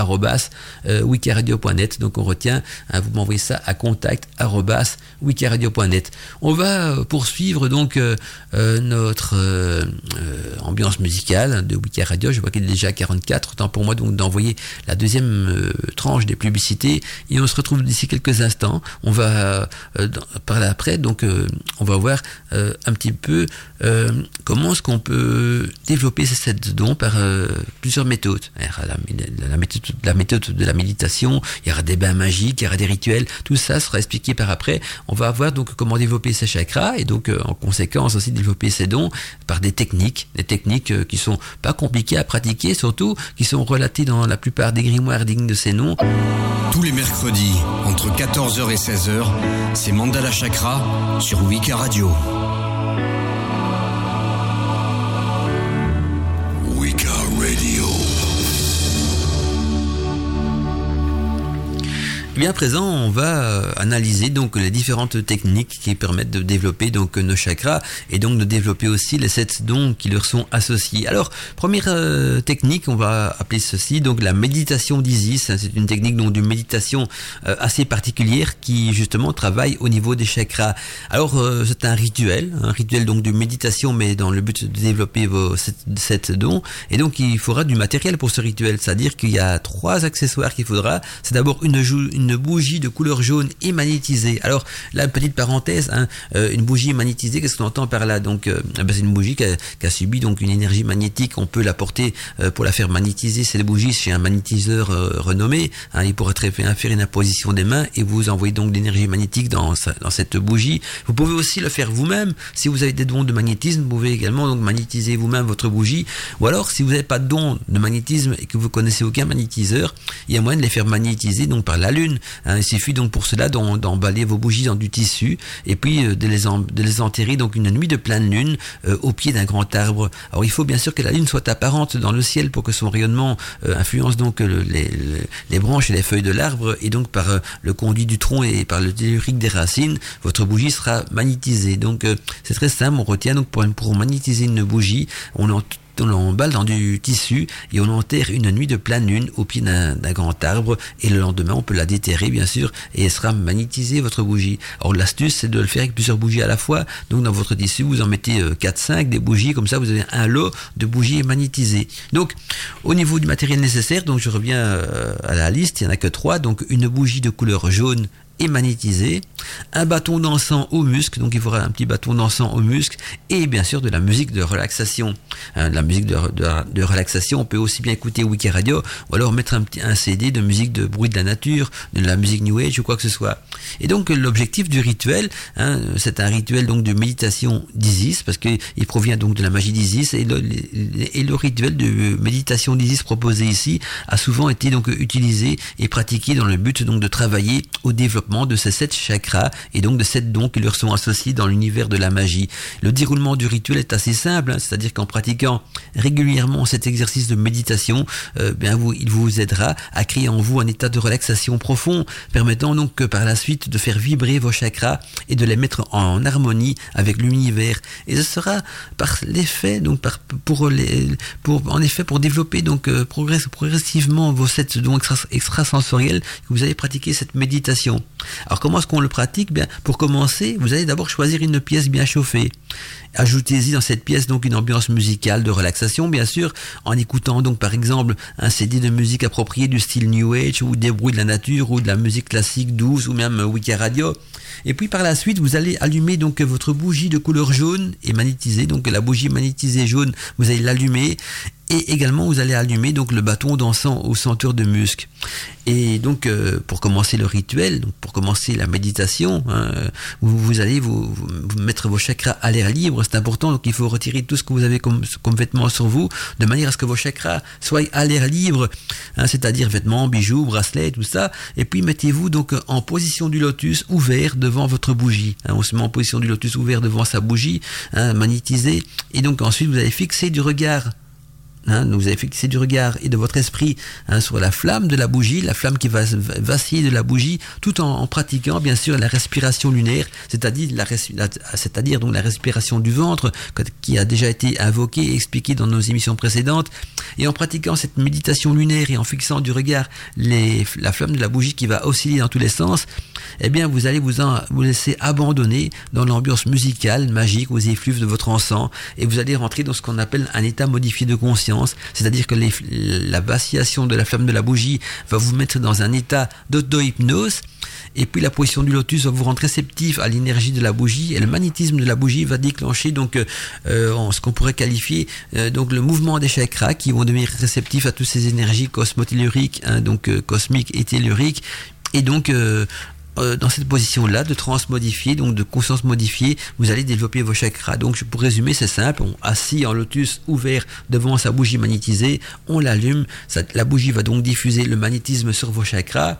Speaker 4: euh, wikiradio.net. Donc on retient, hein, vous m'envoyez ça à contact wikiradio.net. On va euh, poursuivre donc notre ambiance musicale de Wikiradio. Je vois qu'il est déjà 44. Temps pour moi donc d'envoyer la deuxième tranche des publicités et on se retrouve d'ici quelques instants. On va euh, après, donc euh, on va voir euh, un petit peu comment est-ce qu'on peut développer cette dons par plusieurs méthodes. La, méthode, la méthode de la méditation, il y aura des bains magiques, il y aura des rituels, tout ça sera expliqué par après. On va voir donc comment développer ces chakras et donc en conséquence aussi développer ces dons par des techniques, des techniques qui sont pas compliquées à pratiquer, surtout qui sont relatées dans la plupart des grimoires dignes de ces noms.
Speaker 2: Tous les mercredis, entre 14h et 16h, c'est Mandala Chakra sur Wika Radio.
Speaker 4: Bien présent, on va euh, analyser donc les différentes techniques qui permettent de développer donc nos chakras et donc de développer aussi les sept dons qui leur sont associés. Alors, première euh, technique, on va appeler ceci donc la méditation d'Isis. C'est une technique donc de méditation euh, assez particulière qui justement travaille au niveau des chakras. Alors, c'est un rituel, un rituel donc de méditation, mais dans le but de développer vos sept, dons. Et donc, il faudra du matériel pour ce rituel, c'est-à-dire qu'il y a trois accessoires qu'il faudra. C'est d'abord une, une bougie de couleur jaune et magnétisée. Alors, là, petite parenthèse, hein, euh, une bougie magnétisée, qu'est-ce qu'on entend par là Donc, euh, ben, c'est une bougie qui a, subi donc une énergie magnétique. On peut la porter euh, pour la faire magnétiser cette bougie chez un magnétiseur renommé. Hein, il pourrait très bien faire une imposition des mains et vous envoyez donc l'énergie magnétique dans, dans cette bougie. Vous pouvez aussi le faire vous-même. Si vous avez des dons de magnétisme, vous pouvez également donc magnétiser vous-même votre bougie. Ou alors, si vous n'avez pas de dons de magnétisme et que vous connaissez aucun magnétiseur, il y a moyen de les faire magnétiser donc par la lune Hein, il suffit donc pour cela d'emballer vos bougies dans du tissu et puis euh, de, les enterrer donc une nuit de pleine lune euh, au pied d'un grand arbre. Alors il faut bien sûr que la lune soit apparente dans le ciel pour que son rayonnement euh, influence donc les, branches et les feuilles de l'arbre et donc par le conduit du tronc et par le tellurique des racines, votre bougie sera magnétisée. Donc c'est très simple, on retient donc pour, magnétiser une bougie, on on l'emballe dans du tissu et on enterre une nuit de pleine lune au pied d'un grand arbre et le lendemain on peut la déterrer bien sûr et elle sera magnétisée votre bougie. Alors l'astuce c'est de le faire avec plusieurs bougies à la fois. Donc dans votre tissu vous en mettez 4-5 euh, des bougies comme ça vous avez un lot de bougies magnétisées. Donc au niveau du matériel nécessaire donc je reviens euh, à la liste il n'y en a que trois donc une bougie de couleur jaune magnétisé, un bâton d'encens au musc, donc il faudra un petit bâton d'encens au musc, et bien sûr de la musique de relaxation. Hein, de la musique de, relaxation, on peut aussi bien écouter Wiki Radio, ou alors mettre un, un CD de musique de bruit de la nature, de la musique New Age ou quoi que ce soit. Et donc l'objectif du rituel, hein, c'est un rituel donc de méditation d'Isis, parce qu'il provient donc de la magie d'Isis, et le, et le rituel de méditation d'Isis proposé ici a souvent été donc utilisé et pratiqué dans le but donc de travailler au développement de ces sept chakras et donc de sept dons qui leur sont associés dans l'univers de la magie. Le déroulement du rituel est assez simple, hein, c'est-à-dire qu'en pratiquant régulièrement cet exercice de méditation, euh, bien il vous aidera à créer en vous un état de relaxation profond, permettant donc que par la suite de faire vibrer vos chakras et de les mettre en harmonie avec l'univers. Et ce sera par l'effet, donc pour, en effet, pour développer donc euh, progressivement vos sept dons extrasensoriels que vous allez pratiquer cette méditation. Alors comment est-ce qu'on le pratique? Bien, pour commencer, vous allez d'abord choisir une pièce bien chauffée. Ajoutez-y dans cette pièce donc une ambiance musicale de relaxation, bien sûr, en écoutant donc par exemple un CD de musique approprié du style New Age ou des bruits de la nature ou de la musique classique douce ou même Wiki Radio. Et puis par la suite, vous allez allumer donc votre bougie de couleur jaune et magnétiser. Donc la bougie magnétisée jaune, vous allez l'allumer et également vous allez allumer donc le bâton d'encens au senteur de musc. Et donc euh, pour commencer le rituel, donc pour commencer la méditation, hein, vous, allez vous, mettre vos chakras à l'air libre, c'est important. Donc il faut retirer tout ce que vous avez comme, vêtements sur vous, de manière à ce que vos chakras soient à l'air libre, hein, c'est-à-dire vêtements, bijoux, bracelets, tout ça. Et puis mettez-vous donc en position du lotus ouvert devant votre bougie. Hein. on se met en position du lotus ouvert devant sa bougie, magnétisée. Et donc ensuite vous allez fixer du regard Hein, vous avez fixé du regard et de votre esprit hein, sur la flamme de la bougie, la flamme qui va vaciller de la bougie, tout en, pratiquant bien sûr la respiration lunaire, c'est-à-dire la, donc la respiration du ventre, qui a déjà été invoquée et expliquée dans nos émissions précédentes, et en pratiquant cette méditation lunaire et en fixant du regard la flamme de la bougie qui va osciller dans tous les sens, eh bien vous allez vous, vous laisser abandonner dans l'ambiance musicale, magique, aux effluves de votre encens, et vous allez rentrer dans ce qu'on appelle un état modifié de conscience. C'est-à-dire que la vacillation de la flamme de la bougie va vous mettre dans un état d'auto-hypnose, et puis la position du lotus va vous rendre réceptif à l'énergie de la bougie, et le magnétisme de la bougie va déclencher donc euh, ce qu'on pourrait qualifier euh, donc le mouvement des chakras qui vont devenir réceptifs à toutes ces énergies cosmotelluriques, hein, donc euh, cosmiques et telluriques, et donc euh, dans cette position-là de trans modifiée, donc de conscience modifiée, vous allez développer vos chakras. Donc pour résumer, c'est simple, on, assis en lotus ouvert devant sa bougie magnétisée, on l'allume, la bougie va donc diffuser le magnétisme sur vos chakras,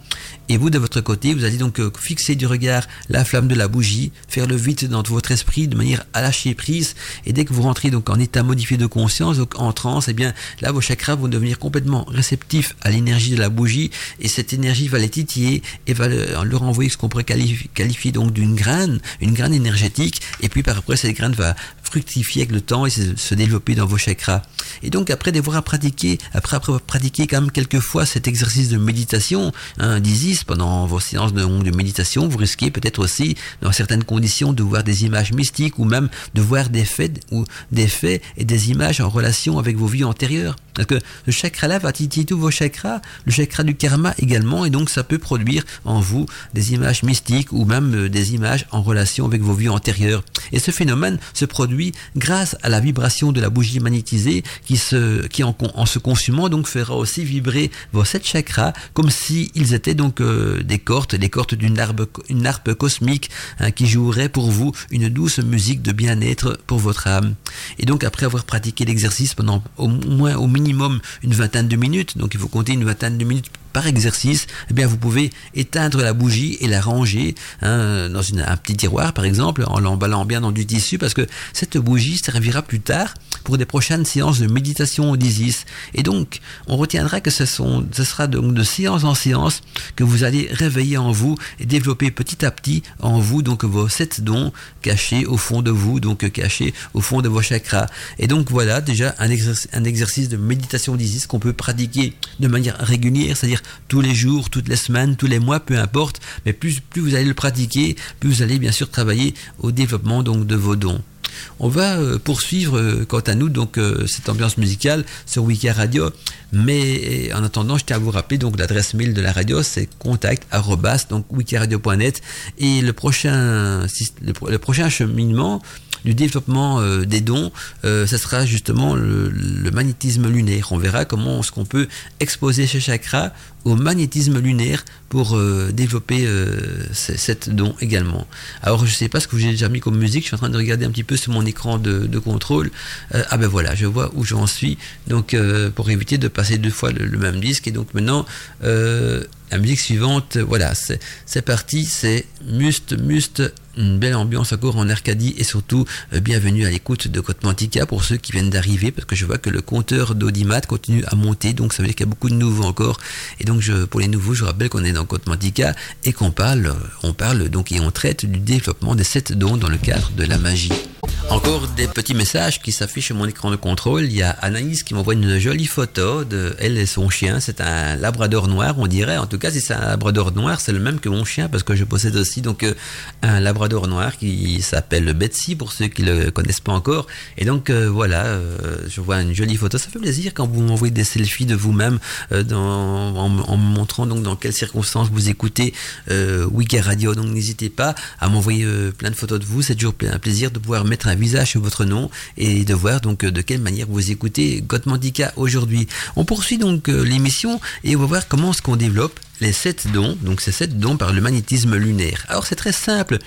Speaker 4: et vous de votre côté, vous allez donc euh, fixer du regard la flamme de la bougie, faire le vide dans votre esprit de manière à lâcher prise, et dès que vous rentrez donc en état modifié de conscience, donc en transe, eh bien là vos chakras vont devenir complètement réceptifs à l'énergie de la bougie, et cette énergie va les titiller et va leur renvoyer ce qu'on pourrait qualifier, donc d'une graine, une graine énergétique, et puis par après cette graine va fructifier avec le temps et se, développer dans vos chakras. Et donc après devoir pratiquer, après, avoir pratiqué quand même quelques fois cet exercice de méditation, hein, d'Isis, pendant vos séances de, méditation, vous risquez peut-être aussi, dans certaines conditions, de voir des images mystiques ou même de voir des faits ou des faits et des images en relation avec vos vies antérieures. Parce que le chakra là va titiller tous vos chakras, le chakra du karma également, et donc ça peut produire en vous des images mystiques ou même euh, des images en relation avec vos vies antérieures. Et ce phénomène se produit grâce à la vibration de la bougie magnétisée qui, se, qui en, se consumant donc fera aussi vibrer vos sept chakras comme s'ils étaient donc euh, des cordes, les cordes d'une harpe, une harpe cosmique hein, qui jouerait pour vous une douce musique de bien-être pour votre âme. Et donc après avoir pratiqué l'exercice pendant au moins au minimum une vingtaine de minutes, donc il faut compter une vingtaine de minutes par exercice, eh bien vous pouvez éteindre la bougie et la ranger hein, dans un petit tiroir par exemple, en l'emballant bien dans du tissu, parce que cette bougie servira plus tard pour des prochaines séances de méditation d'Isis. Et donc, on retiendra que ce, sera donc de séance en séance que vous allez réveiller en vous et développer petit à petit en vous donc vos sept dons cachés au fond de vous, donc cachés au fond de vos chakras. Et donc voilà déjà un exercice, un exercice de méditation d'Isis qu'on peut pratiquer de manière régulière, c'est-à-dire tous les jours, toutes les semaines, tous les mois, peu importe. Mais plus, plus vous allez le pratiquer, plus vous allez bien sûr travailler au développement donc de vos dons. On va euh, poursuivre euh, quant à nous donc euh, cette ambiance musicale sur Wiki Radio, mais en attendant, je tiens à vous rappeler donc l'adresse mail de la radio, c'est contact donc wikiradio.net et le prochain le prochain cheminement du développement euh, des dons, euh, ça sera justement le, magnétisme lunaire. On verra comment est-ce qu'on peut exposer ce chakra au magnétisme lunaire pour euh, développer cette don également. Alors je ne sais pas ce que j'ai déjà mis comme musique, je suis en train de regarder un petit peu sur mon écran de, contrôle. ah ben voilà, je vois où j'en suis. Donc pour éviter de passer deux fois le, le même disque. Et donc maintenant la musique suivante, voilà, c'est parti, c'est Must, Must, une belle ambiance encore en Arcadie et surtout euh, bienvenue à l'écoute de Côte Mantica pour ceux qui viennent d'arriver parce que je vois que le compteur d'Audimat continue à monter donc ça veut dire qu'il y a beaucoup de nouveaux encore et donc pour les nouveaux je rappelle qu'on est dans Côte Mantica et qu'on parle, on parle donc et on traite du développement des sept dons dans le cadre de la magie. Encore des petits messages qui s'affichent sur mon écran de contrôle. Il y a Anaïs qui m'envoie une jolie photo de elle et son chien. C'est un labrador noir, on dirait. En tout cas, c'est un labrador noir, c'est le même que mon chien parce que je possède aussi donc euh, un labrador noir qui s'appelle Betsy pour ceux qui le connaissent pas encore. Et donc euh, voilà, euh, je vois une jolie photo. Ça fait plaisir quand vous m'envoyez des selfies de vous-même en, me montrant donc dans quelles circonstances vous écoutez Wiki Radio. Donc n'hésitez pas à m'envoyer plein de photos de vous. C'est toujours un plaisir de pouvoir mettre un visage sur votre nom et de voir donc de quelle manière vous écoutez Gottmandica aujourd'hui. On poursuit donc l'émission et on va voir comment est-ce qu'on développe les sept dons, donc ces sept dons par le magnétisme lunaire. Alors c'est très simple,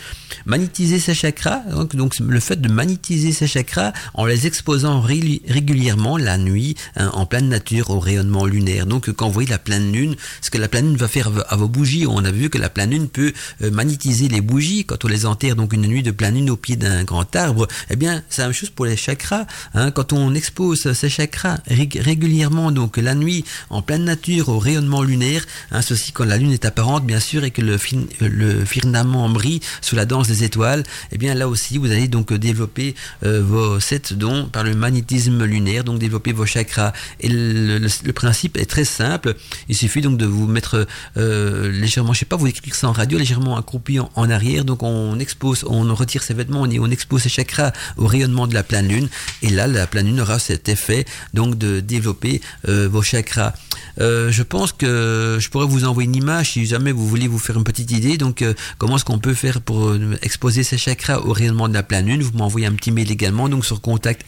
Speaker 4: magnétiser ses chakras, donc, le fait de magnétiser ses chakras en les exposant régulièrement la nuit hein, en pleine nature au rayonnement lunaire. Donc quand vous voyez la pleine lune, ce que la pleine lune va faire à vos bougies, on a vu que la pleine lune peut euh, magnétiser les bougies quand on les enterre donc une nuit de pleine lune au pied d'un grand arbre. Eh bien c'est la même chose pour les chakras. Hein, quand on expose ces chakras régulièrement donc la nuit en pleine nature au rayonnement lunaire, hein, ceci quand la lune est apparente, bien sûr, et que le, le firmament brille sous la danse des étoiles, et eh bien là aussi, vous allez donc développer euh, vos sept dons par le magnétisme lunaire, donc développer vos chakras. Et le, principe est très simple. Il suffit donc de vous mettre euh, légèrement, je sais pas, vous écrire ça en radio, légèrement accroupi en, arrière. Donc on expose, on retire ses vêtements, on, on expose ses chakras au rayonnement de la pleine lune. Et là, la pleine lune aura cet effet donc de développer euh, vos chakras. je pense que je pourrais vous envoyer une image si jamais vous voulez vous faire une petite idée. Donc, euh, comment est-ce qu'on peut faire pour euh, exposer ces chakras au rayonnement de la pleine lune? Vous m'envoyez un petit mail également, donc sur contact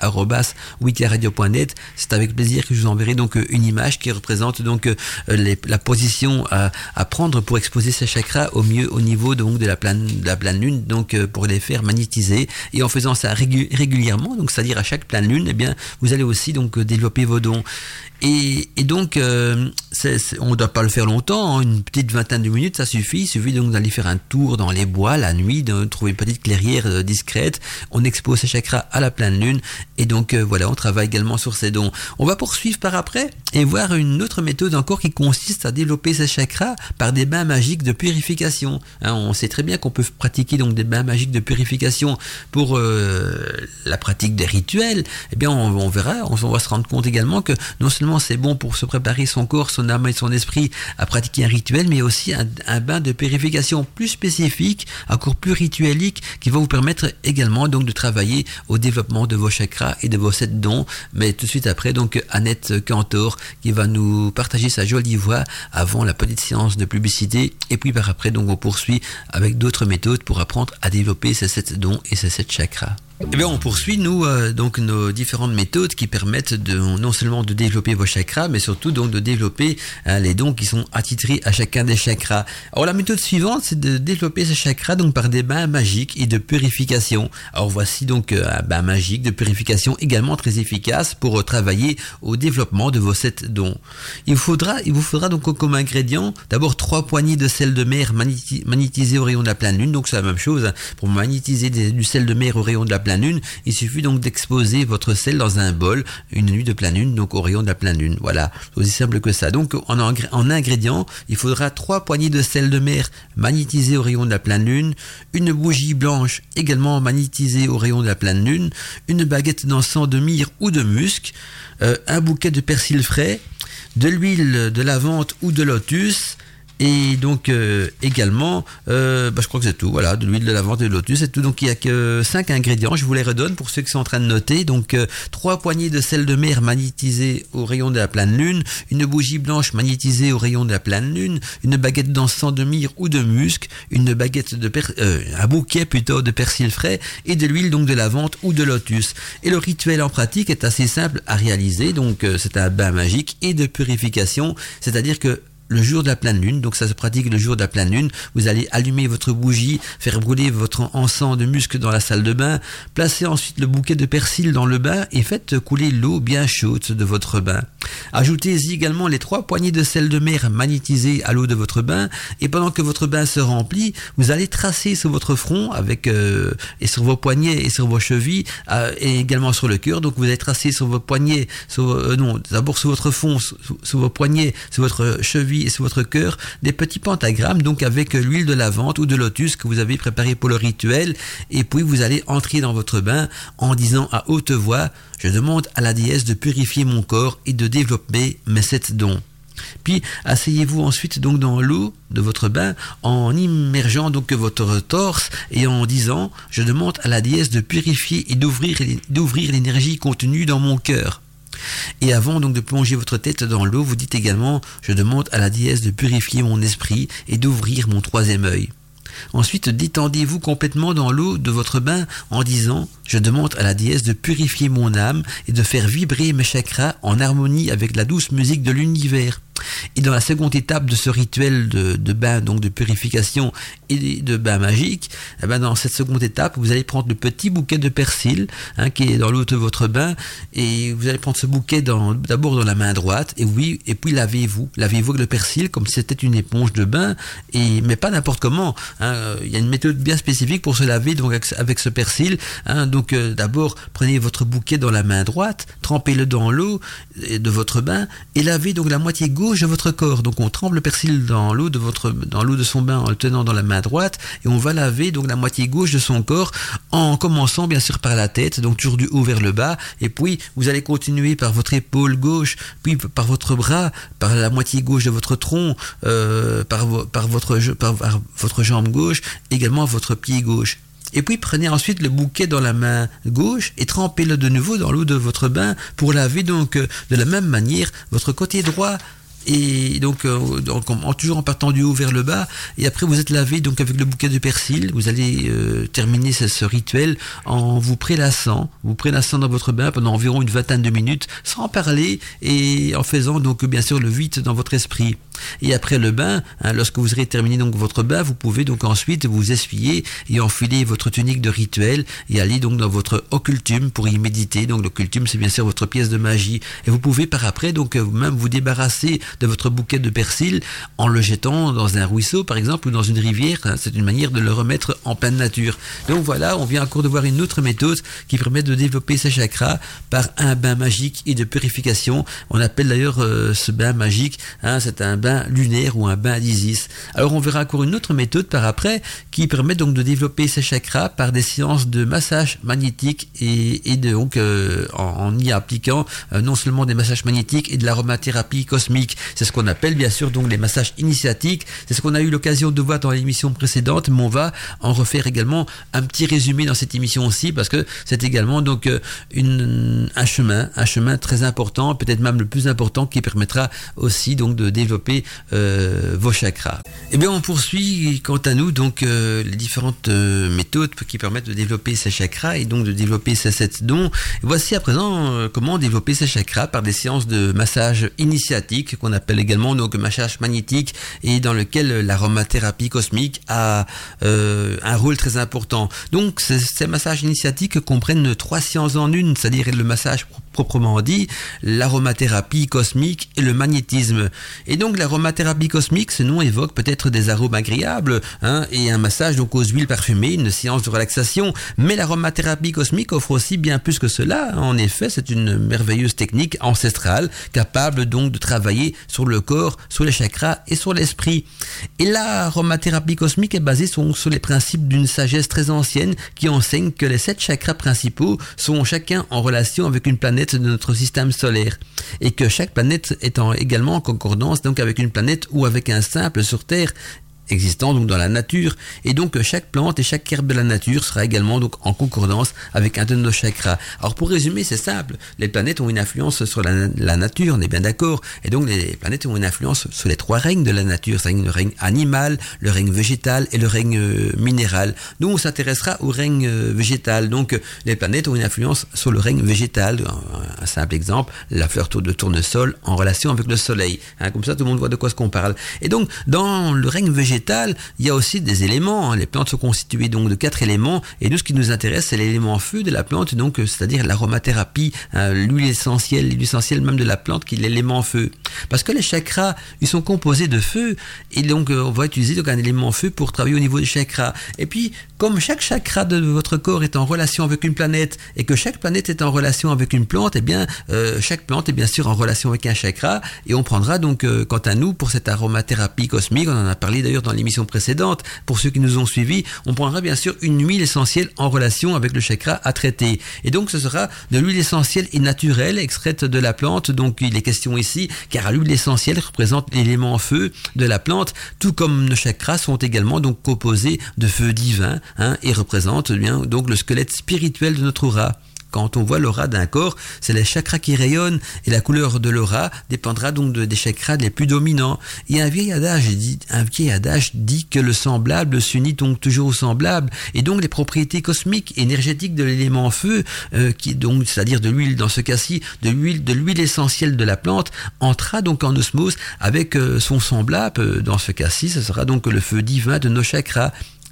Speaker 4: C'est avec plaisir que je vous enverrai donc une image qui représente donc la position à, prendre pour exposer ces chakras au mieux au niveau donc de la pleine de la pleine lune, donc pour les faire magnétiser. Et en faisant ça régulièrement, donc c'est-à-dire à chaque pleine lune, eh bien, vous allez aussi donc développer vos dons. Et, donc, euh, on ne doit pas le faire longtemps, hein. une petite vingtaine de minutes, ça suffit. Il suffit donc d'aller faire un tour dans les bois la nuit, de trouver une petite clairière euh, discrète. On expose ses chakras à la pleine lune. Et donc, euh, voilà, on travaille également sur ces dons. On va poursuivre par après et voir une autre méthode encore qui consiste à développer ses chakras par des bains magiques de purification. Hein, on sait très bien qu'on peut pratiquer donc des bains magiques de purification pour la pratique des rituels. Eh bien, on, verra, on va se rendre compte également que non seulement c'est bon pour se préparer son corps, son âme et son esprit à pratiquer un rituel, mais aussi un, bain de purification plus spécifique, encore plus rituelique, qui va vous permettre également donc de travailler au développement de vos chakras et de vos sept dons. Mais tout de suite après, donc Annette Cantor qui va nous partager sa jolie voix avant la petite séance de publicité. Et puis par après, donc on poursuit avec d'autres méthodes pour apprendre à développer ces sept dons et ces sept chakras. Eh on poursuit, nous, euh, donc nos différentes méthodes qui permettent non seulement de développer vos chakras, mais surtout de développer hein, les dons qui sont attitrés à chacun des chakras. Alors, la méthode suivante, c'est de développer ces chakras donc par des bains magiques et de purification. Alors, voici donc euh, un bain magique de purification également très efficace pour travailler au développement de vos sept dons. Il vous faudra, il vous faudra donc comme ingrédient d'abord trois poignées de sel de mer magnétisé au rayon de la pleine lune. Donc, c'est la même chose hein, pour magnétiser du sel de mer au rayon de la pleine lune, il suffit donc d'exposer votre sel dans un bol une nuit de pleine lune, donc au rayon de la pleine lune. Voilà, aussi simple que ça. Donc en, en ingrédients, il faudra trois poignées de sel de mer magnétisé au rayon de la pleine lune, une bougie blanche également magnétisée au rayon de la pleine lune, une baguette d'encens de myrrhe ou de musc, euh, un bouquet de persil frais, de l'huile de lavande ou de lotus, et donc euh, également, euh, bah, je crois que c'est tout. Voilà, de l'huile de lavande et de lotus, c'est tout. Donc il n'y a que 5 ingrédients. Je vous les redonne pour ceux qui sont en train de noter. Donc euh, poignées de sel de mer magnétisé au rayon de la pleine lune, une bougie blanche magnétisée au rayon de la pleine lune, une baguette d'encens de myrrhe ou de musc, une baguette de per un bouquet plutôt de persil frais et de l'huile donc de lavande ou de lotus. Et le rituel en pratique est assez simple à réaliser. Donc c'est un bain magique et de purification, c'est-à-dire que le jour de la pleine lune, donc ça se pratique le jour de la pleine lune, vous allez allumer votre bougie, faire brûler votre encens de musc dans la salle de bain, placer ensuite le bouquet de persil dans le bain et faites couler l'eau bien chaude de votre bain. Ajoutez-y également les trois poignées de sel de mer magnétisées à l'eau de votre bain et pendant que votre bain se remplit, vous allez tracer sur votre front avec euh, et sur vos poignets et sur vos chevilles euh, et également sur le cœur. Donc vous allez tracer sur vos poignets, euh, non, d'abord sur votre front, sur, sur vos poignets, sur votre cheville et sur votre cœur des petits pentagrammes, donc avec l'huile de lavande ou de lotus que vous avez préparé pour le rituel. Et puis vous allez entrer dans votre bain en disant à haute voix, je demande à la déesse de purifier mon corps et de développer mes sept dons. Puis asseyez-vous ensuite donc dans l'eau de votre bain en immergeant donc votre torse et en disant je demande à la déesse de purifier et d'ouvrir d'ouvrir l'énergie contenue dans mon cœur. Et avant donc de plonger votre tête dans l'eau, vous dites également Je demande à la déesse de purifier mon esprit et d'ouvrir mon troisième œil. Ensuite, détendez-vous complètement dans l'eau de votre bain en disant Je demande à la déesse de purifier mon âme et de faire vibrer mes chakras en harmonie avec la douce musique de l'univers. Et dans la seconde étape de ce rituel de, bain, donc de purification et de bain magique, eh ben dans cette seconde étape, vous allez prendre le petit bouquet de persil hein, qui est dans l'eau de votre bain, et vous allez prendre ce bouquet d'abord dans, la main droite, et oui, et puis lavez-vous, lavez-vous avec le persil comme si c'était une éponge de bain, et mais pas n'importe comment. Hein, il y a une méthode bien spécifique pour se laver donc avec, ce persil. Hein, donc euh, d'abord prenez votre bouquet dans la main droite, trempez-le dans l'eau de votre bain et lavez donc la moitié gauche de votre corps. Donc on trempe le persil dans l'eau de votre dans l'eau de son bain en le tenant dans la main droite et on va laver donc la moitié gauche de son corps en commençant bien sûr par la tête, donc toujours du haut vers le bas et puis vous allez continuer par votre épaule gauche, puis par votre bras, par la moitié gauche de votre tronc, euh, par, par, votre, par votre jambe gauche, également votre pied gauche. Et puis prenez ensuite le bouquet dans la main gauche et trempez-le de nouveau dans l'eau de votre bain pour laver donc euh, de la même manière votre côté droit et donc, euh, donc en, toujours en partant du haut vers le bas. Et après, vous êtes lavé donc avec le bouquet de persil. Vous allez euh, terminer ce, ce, rituel en vous prélassant, vous prélassant dans votre bain pendant environ une vingtaine de minutes, sans parler et en faisant donc bien sûr le vide dans votre esprit. Et après le bain, hein, lorsque vous aurez terminé donc votre bain, vous pouvez donc ensuite vous essuyer et enfiler votre tunique de rituel et aller donc dans votre occultum pour y méditer. Donc l'occultum, c'est bien sûr votre pièce de magie. Et vous pouvez par après donc même vous débarrasser de votre bouquet de persil en le jetant dans un ruisseau par exemple ou dans une rivière. C'est une manière de le remettre en pleine nature. Donc voilà, on vient encore de voir une autre méthode qui permet de développer ses chakras par un bain magique et de purification. On appelle d'ailleurs euh, ce bain magique, hein, c'est un bain lunaire ou un bain d'Isis. Alors on verra encore une autre méthode par après qui permet donc de développer ces chakras par des séances de massage magnétique et, et donc euh, en, y appliquant euh, non seulement des massages magnétiques et de l'aromathérapie cosmique. C'est ce qu'on appelle bien sûr donc les massages initiatiques. C'est ce qu'on a eu l'occasion de voir dans l'émission précédente, mais on va en refaire également un petit résumé dans cette émission aussi parce que c'est également donc euh, un chemin, un chemin très important, peut-être même le plus important qui permettra aussi donc de développer euh, vos chakras. Eh bien, on poursuit quant à nous donc euh, les différentes méthodes qui permettent de développer ces chakras et donc de développer ces sept dons. voici à présent comment développer ces chakras par des séances de massage initiatique qu'on appelle également donc massage magnétique et dans lequel l'aromathérapie cosmique a un rôle très important. Donc, ces massages initiatiques comprennent trois séances en une, c'est-à-dire le massage proprement dit, l'aromathérapie cosmique et le magnétisme. Et donc l'aromathérapie cosmique, ce nom évoque peut-être des arômes agréables hein, et un massage donc aux huiles parfumées, une séance de relaxation. Mais l'aromathérapie cosmique offre aussi bien plus que cela. En effet, c'est une merveilleuse technique ancestrale capable donc de travailler sur le corps, sur les chakras et sur l'esprit. Et l'aromathérapie cosmique est basée sur, sur les principes d'une sagesse très ancienne qui enseigne que les sept chakras principaux sont chacun en relation avec une planète de notre système solaire et que chaque planète est également en concordance donc avec une planète ou avec un simple sur Terre existant donc dans la nature et donc chaque plante et chaque herbe de la nature sera également donc en concordance avec un de nos chakras. Alors pour résumer, c'est simple, les planètes ont une influence sur la, nature, on est bien d'accord, et donc les planètes ont une influence sur les trois règnes de la nature, c'est le règne animal, le règne végétal et le règne euh, minéral. Nous on s'intéressera au règne euh, végétal, donc les planètes ont une influence sur le règne végétal. Un, simple exemple, la fleur de tournesol en relation avec le soleil. Hein, comme ça tout le monde voit de quoi ce qu'on parle. Et donc dans le règne végétal il y a aussi des éléments. Hein. Les plantes sont constituées donc de quatre éléments, et nous, ce qui nous intéresse, c'est l'élément feu de la plante, donc euh, c'est-à-dire l'aromathérapie, hein, l'huile essentielle, l'huile essentielle même de la plante, qui est l'élément feu. Parce que les chakras, ils sont composés de feu, et donc euh, on va utiliser donc un élément feu pour travailler au niveau des chakras. Et puis, comme chaque chakra de votre corps est en relation avec une planète, et que chaque planète est en relation avec une plante, et eh bien, euh, chaque plante est bien sûr en relation avec un chakra, et on prendra donc, quant à nous, pour cette aromathérapie cosmique, on en a parlé d'ailleurs dans l'émission précédente, pour ceux qui nous ont suivis, on prendra bien sûr une huile essentielle en relation avec le chakra à traiter. Et donc ce sera de l'huile essentielle et naturelle extraite de la plante. Donc il est question ici, car l'huile essentielle représente l'élément feu de la plante, tout comme nos chakras sont également donc composés de feu divin hein, et représentent bien donc le squelette spirituel de notre aura. Quand on voit l'aura d'un corps, c'est les chakras qui rayonnent et la couleur de l'aura dépendra donc des chakras les plus dominants. Et un vieil adage dit, un vieil adage dit que le semblable s'unit donc toujours au semblable et donc les propriétés cosmiques énergétiques de l'élément feu, euh, qui donc c'est-à-dire de l'huile dans ce cas-ci, de l'huile de l'huile essentielle de la plante, entra donc en osmose avec euh, son semblable. Euh, dans ce cas-ci, ce sera donc le feu divin de nos chakras.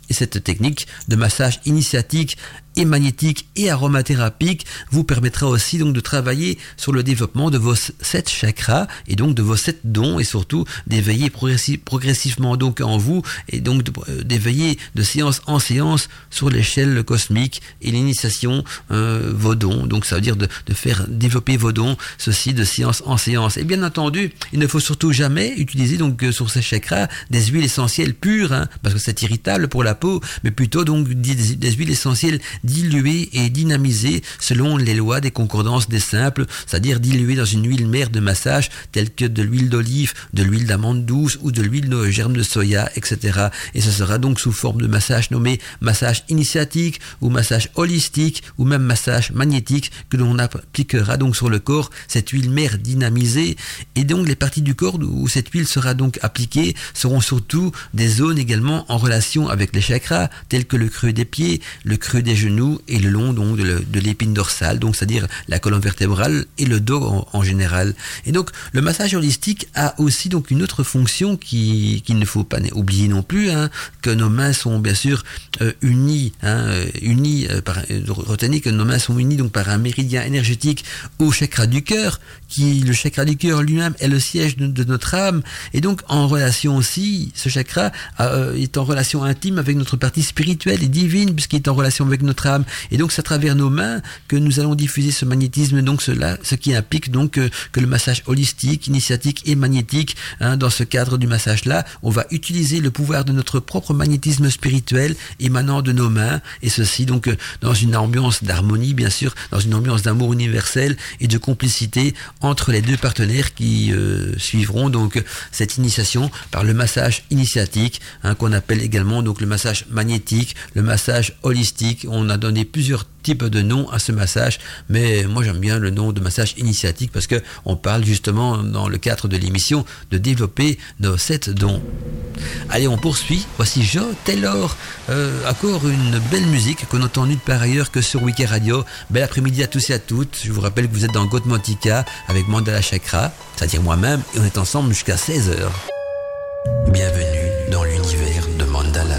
Speaker 4: Et cette technique de massage initiatique et magnétique et aromathérapique vous permettra aussi donc de travailler sur le développement de vos sept chakras et donc de vos sept dons et surtout d'éveiller progressivement donc en vous et donc euh, d'éveiller de, séance en séance sur l'échelle cosmique et l'initiation euh, vos dons. Donc ça veut dire de, faire développer vos dons, ceci de séance en séance. Et bien entendu, il ne faut surtout jamais utiliser donc euh, sur ces chakras des huiles essentielles pures hein, parce que c'est irritable pour la peau, mais plutôt donc des huiles essentielles diluée et dynamisée selon les lois des concordances des simples, c'est-à-dire diluée dans une huile mère de massage telle que de l'huile d'olive, de l'huile d'amande douce ou de l'huile de germe de soya, etc. Et ce sera donc sous forme de massage nommé massage initiatique ou massage holistique ou même massage magnétique que l'on appliquera donc sur le corps cette huile mère dynamisée et donc les parties du corps où cette huile sera donc appliquée seront surtout des zones également en relation avec les chakras tels que le creux des pieds, le creux des genoux et le long donc de l'épine dorsale, donc c'est-à-dire la colonne vertébrale et le dos en, général. Et donc le massage holistique a aussi donc une autre fonction qui qu'il ne faut pas oublier non plus, hein, que nos mains sont bien sûr euh, unies, hein, euh, unies euh, retenez que nos mains sont unies donc par un méridien énergétique au chakra du cœur, qui le chakra du cœur lui-même est le siège de, notre âme, et donc en relation aussi, ce chakra est en relation intime avec notre partie spirituelle et divine, puisqu'il est en relation avec notre et donc c'est à travers nos mains que nous allons diffuser ce magnétisme, donc cela, ce qui implique donc que le massage holistique, initiatique et magnétique, hein, dans ce cadre du massage-là, on va utiliser le pouvoir de notre propre magnétisme spirituel émanant de nos mains, et ceci donc euh, dans une ambiance d'harmonie, bien sûr, dans une ambiance d'amour universel et de complicité entre les deux partenaires qui euh, suivront donc cette initiation par le massage initiatique, hein, qu'on appelle également donc le massage magnétique, le massage holistique. A donné plusieurs type de nom à ce massage, mais moi j'aime bien le nom de massage initiatique parce que on parle justement dans le cadre de l'émission de développer nos sept dons. Allez, on poursuit. Voici Joe Taylor, euh, encore une belle musique qu'on entend nulle part ailleurs que sur Wiki Radio. Bel après-midi à tous et à toutes. Je vous rappelle que vous êtes dans Gotmantika avec Mandala Chakra, c'est-à-dire moi-même, et on est ensemble jusqu'à 16h.
Speaker 1: Bienvenue dans l'univers de Mandala.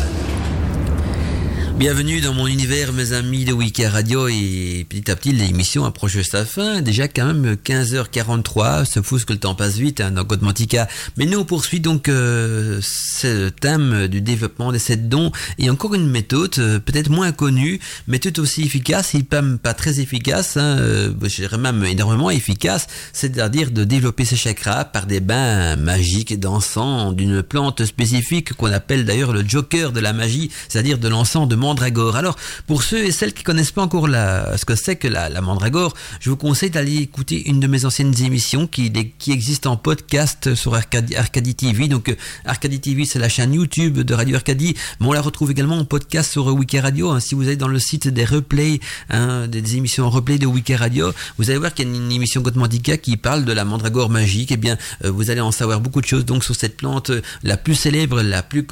Speaker 4: Bienvenue dans mon univers, mes amis de Wiki Radio. Et petit à petit, l'émission approche sa fin. Déjà, quand même, 15h43. C'est fou ce que le temps passe vite hein, dans Godmantica. Mais nous, on poursuit donc euh, ce thème du développement des sept dons. Et encore une méthode, euh, peut-être moins connue, mais tout aussi efficace, et pas, pas très efficace, hein, euh, je dirais même énormément efficace, c'est-à-dire de développer ses chakras par des bains magiques d'encens d'une plante spécifique qu'on appelle d'ailleurs le joker de la magie, c'est-à-dire de l'encens de mandragore. Alors, pour ceux et celles qui connaissent pas encore ce que c'est que la, mandragore, je vous conseille d'aller écouter une de mes anciennes émissions qui, existe en podcast sur Arcadie, TV. Donc, euh, Arcadie TV, c'est la chaîne YouTube de Radio Arcadie, mais on la retrouve également en podcast sur Wiki Radio. Hein. Si vous allez dans le site des replays, hein, des émissions en replay de Wiki Radio, vous allez voir qu'il y a une, émission Godmandica qui parle de la mandragore magique. Eh bien, euh, vous allez en savoir beaucoup de choses donc sur cette plante euh, la plus célèbre, la plus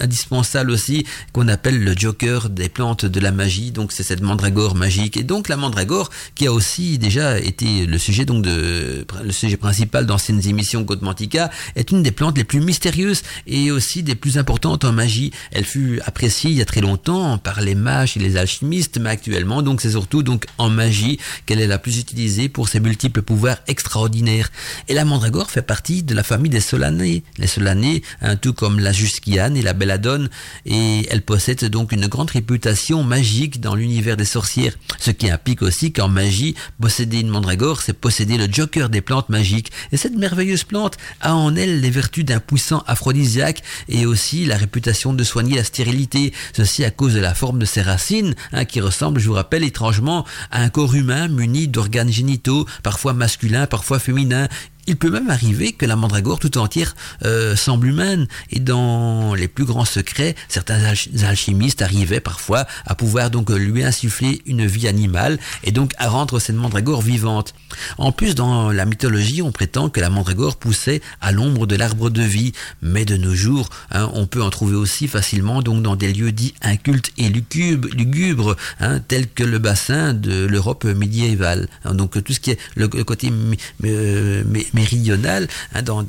Speaker 4: indispensable aussi, qu'on appelle le joker des plantes de la magie, donc c'est cette mandragore magique. Et donc la mandragore qui a aussi déjà été le sujet donc le sujet principal d'anciennes émissions Godmantica est une des plantes les plus mystérieuses et aussi des plus importantes en magie. Elle fut appréciée il y a très longtemps par les mages et les alchimistes, mais actuellement donc c'est surtout donc en magie qu'elle est la plus utilisée pour ses multiples pouvoirs extraordinaires. Et la mandragore fait partie de la famille des solanées, les solanées, tout comme la jusquiane et la belladone, et elle possède donc une grande réputation magique dans l'univers des sorcières, ce qui implique aussi qu'en magie, posséder une mandragore, c'est posséder le joker des plantes magiques. Et cette merveilleuse plante a en elle les vertus d'un puissant aphrodisiaque et aussi la réputation de soigner la stérilité, ceci à cause de la forme de ses racines, hein, qui ressemble, je vous rappelle, étrangement à un corps humain muni d'organes génitaux, parfois masculins, parfois féminins, il peut même arriver que la mandragore tout entière euh, semble humaine. Et dans les plus grands secrets, certains alchimistes arrivaient parfois à pouvoir donc lui insuffler une vie animale et donc à rendre cette mandragore vivante. En plus, dans la mythologie, on prétend que la mandragore poussait à l'ombre de l'arbre de vie. Mais de nos jours, hein, on peut en trouver aussi facilement donc dans des lieux dits incultes et lugubres, hein, tels que le bassin de l'Europe médiévale. Donc tout ce qui est le, côté euh, méridionale, hein, dans,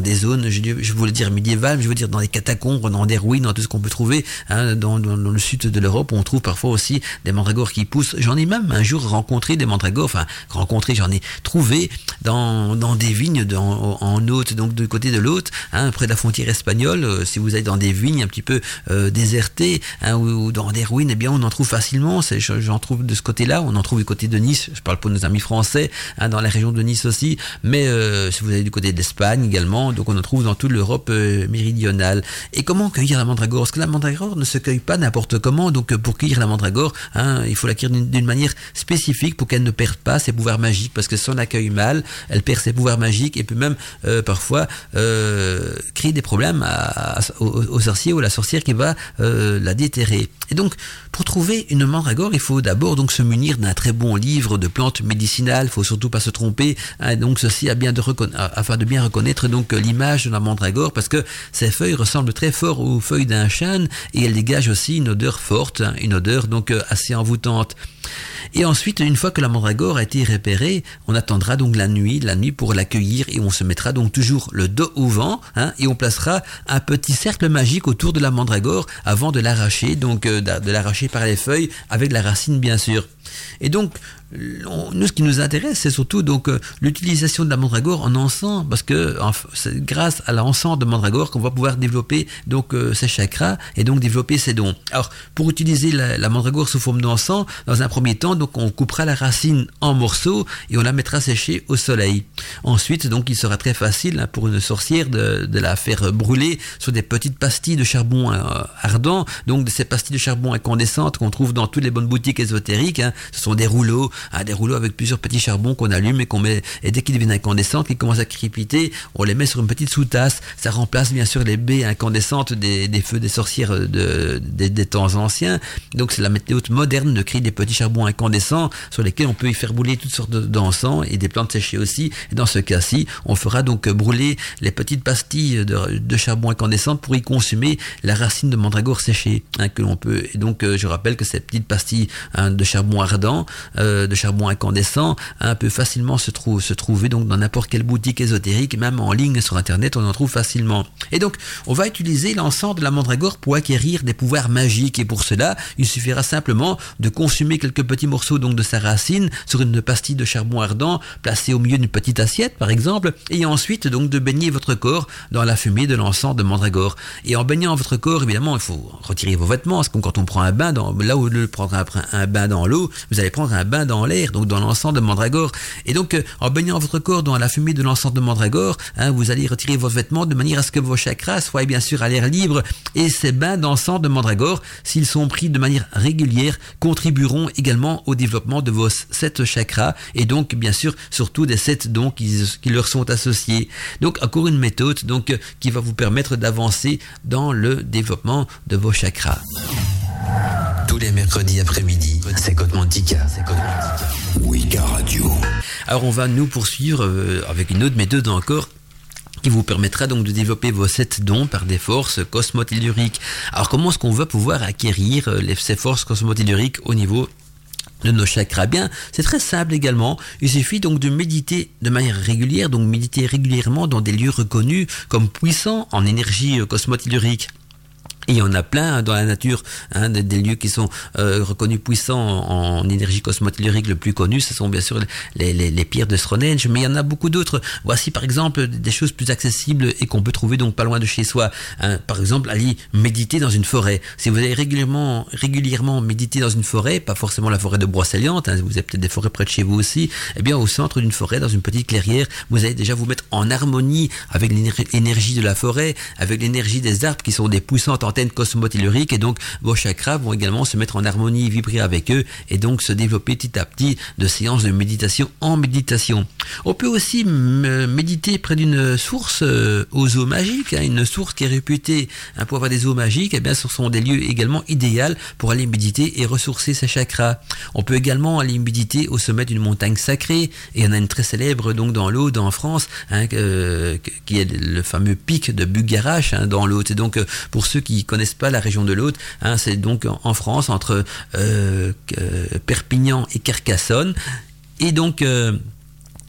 Speaker 4: des zones, je, voulais dire médiévales, je veux dire dans des catacombes, dans des ruines, dans tout ce qu'on peut trouver hein, dans, le sud de l'Europe, on trouve parfois aussi des mandragores qui poussent. J'en ai même un jour rencontré des mandragores, enfin rencontré, j'en ai trouvé dans, des vignes dans, en haute, donc du côté de l'autre, hein, près de la frontière espagnole. Euh, si vous êtes dans des vignes un petit peu euh, désertées ou, dans des ruines, eh bien on en trouve facilement. J'en trouve de ce côté-là. On en trouve du côté de Nice. Je parle pour nos amis français, dans la région de Nice aussi. Mais euh, si vous allez du côté d'Espagne également, donc on en trouve dans toute l'Europe méridionale. Et comment cueillir la mandragore? Parce que la mandragore ne se cueille pas n'importe comment. Donc pour cueillir la mandragore, hein, il faut la cueillir d'une manière spécifique pour qu'elle ne perde pas ses pouvoirs magiques. Parce que si on la cueille mal, elle perd ses pouvoirs magiques et peut même parfois créer des problèmes à, au, sorcier ou à la sorcière qui va euh, la déterrer. Et donc, pour trouver une mandragore, il faut d'abord donc se munir d'un très bon livre de plantes médicinales. Il faut surtout pas se tromper. Hein, donc ceci a bien de afin de bien reconnaître donc l'image de la mandragore, parce que ces feuilles ressemblent très fort aux feuilles d'un chêne et elles dégagent aussi une odeur forte, hein, une odeur donc euh, assez envoûtante. Et ensuite, une fois que la mandragore a été repérée, on attendra donc la nuit, la nuit pour l'accueillir et on se mettra donc toujours le dos au vent hein, et on placera un petit cercle magique autour de la mandragore avant de l'arracher, donc euh, de l'arracher par les feuilles avec la racine bien sûr. Et donc, nous, ce qui nous intéresse, c'est surtout donc euh, l'utilisation de la mandragore en encens, parce que c'est grâce à l'encens de mandragore qu'on va pouvoir développer donc euh, ses chakras et donc développer ses dons. Alors, pour utiliser la, mandragore sous forme d'encens, dans un premier temps, donc on coupera la racine en morceaux et on la mettra sécher au soleil. Ensuite, donc, il sera très facile hein, pour une sorcière de, la faire brûler sur des petites pastilles de charbon euh, ardent, donc ces pastilles de charbon incandescentes qu'on trouve dans toutes les bonnes boutiques ésotériques. Hein. ce sont des rouleaux à des rouleaux avec plusieurs petits charbons qu'on allume et qu'on met, et dès qu'ils deviennent incandescents, qu'ils commencent à crépiter, on les met sur une petite sous-tasse. Ça remplace bien sûr les baies incandescentes des, feux des sorcières de, des, temps anciens. Donc c'est la méthode moderne de créer des petits charbons incandescents sur lesquels on peut y faire brûler toutes sortes d'encens et des plantes séchées aussi. Et dans ce cas-ci, on fera donc brûler les petites pastilles de, charbon incandescent pour y consumer la racine de mandragore séchée hein, que l'on peut. Et donc euh, je rappelle que ces petites pastilles hein, de charbon ardent, euh, de charbon incandescent un peut facilement se, se trouver donc dans n'importe quelle boutique ésotérique, même en ligne sur internet, on en trouve facilement. Et donc, on va utiliser l'encens de la mandragore pour acquérir des pouvoirs magiques. Et pour cela, il suffira simplement de consommer quelques petits morceaux donc de sa racine sur une pastille de charbon ardent placée au milieu d'une petite assiette, par exemple, et ensuite donc de baigner votre corps dans la fumée de l'encens de mandragore. Et en baignant votre corps, évidemment, il faut retirer vos vêtements, parce que quand on prend un bain, dans, là où le prendre un bain dans l'eau, vous allez prendre un bain dans l'air, donc dans l'encens de mandragore. Et donc, euh, en baignant votre corps dans la fumée de l'encens de mandragore, hein, vous allez retirer vos vêtements de manière à ce que vos chakras soient bien sûr à l'air libre. Et ces bains d'encens de mandragore, s'ils sont pris de manière régulière, contribueront également au développement de vos sept chakras et donc bien sûr surtout des sept dons qui, qui leur sont associés. Donc encore une méthode donc euh, qui va vous permettre d'avancer dans le développement de vos chakras.
Speaker 1: Tous les mercredis après-midi, c'est Côte Mantica.
Speaker 2: Wicca Radio.
Speaker 4: Alors on va nous poursuivre euh, avec une autre méthode encore qui vous permettra donc de développer vos sept dons par des forces cosmotelluriques. Alors comment est-ce qu'on va pouvoir acquérir euh, ces forces cosmotelluriques au niveau de nos chakras? Bien, c'est très simple également. Il suffit donc de méditer de manière régulière, donc méditer régulièrement dans des lieux reconnus comme puissants en énergie euh, cosmotellurique. Il y en a plein dans la nature, hein, des, lieux qui sont euh, reconnus puissants en, énergie cosmotellurique. Le plus connu, ce sont bien sûr les, pierres de Stonehenge, mais il y en a beaucoup d'autres. Voici par exemple des choses plus accessibles et qu'on peut trouver donc pas loin de chez soi. Hein. Par exemple, aller méditer dans une forêt. Si vous allez régulièrement, méditer dans une forêt, pas forcément la forêt de Brocéliande, hein, vous avez peut-être des forêts près de chez vous aussi, eh bien au centre d'une forêt, dans une petite clairière, vous allez déjà vous mettre en harmonie avec l'énergie de la forêt, avec l'énergie des arbres qui sont des puissantes antennes cosmotelluriques et donc vos chakras vont également se mettre en harmonie, vibrer avec eux et donc se développer petit à petit de séances de méditation en méditation. On peut aussi méditer près d'une source euh, aux eaux magiques, hein, une source qui est réputée hein, pour avoir des eaux magiques, et eh bien ce sont des lieux également idéaux pour aller méditer et ressourcer ses chakras. On peut également aller méditer au sommet d'une montagne sacrée et en a une très célèbre donc dans l'Aude en France, hein, euh, qui est le fameux pic de Bugarache dans l'Aude. Et donc euh, pour ceux qui connaissent pas la région de l'Aude, hein, c'est donc en France entre euh, Perpignan et Carcassonne. Et donc, euh,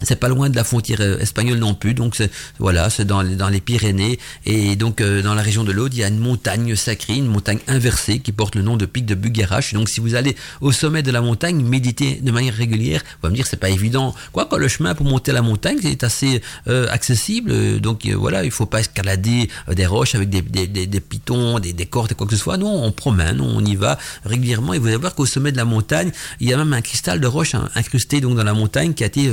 Speaker 4: c'est pas loin de la frontière euh, espagnole non plus, donc voilà, c'est dans, dans les Pyrénées et donc euh, dans la région de l'Aude, il y a une montagne sacrée, une montagne inversée qui porte le nom de pic de Bugarache. Donc si vous allez au sommet de la montagne, méditez de manière régulière. Vous allez me dire c'est pas évident. Quoi que le chemin pour monter la montagne est assez euh, accessible, donc voilà, il faut pas escalader des roches avec des, des, des, pitons, des, des, cordes et quoi que ce soit. Non, on promène, on y va régulièrement et vous allez voir qu'au sommet de la montagne, il y a même un cristal de roche incrusté donc dans la montagne qui a été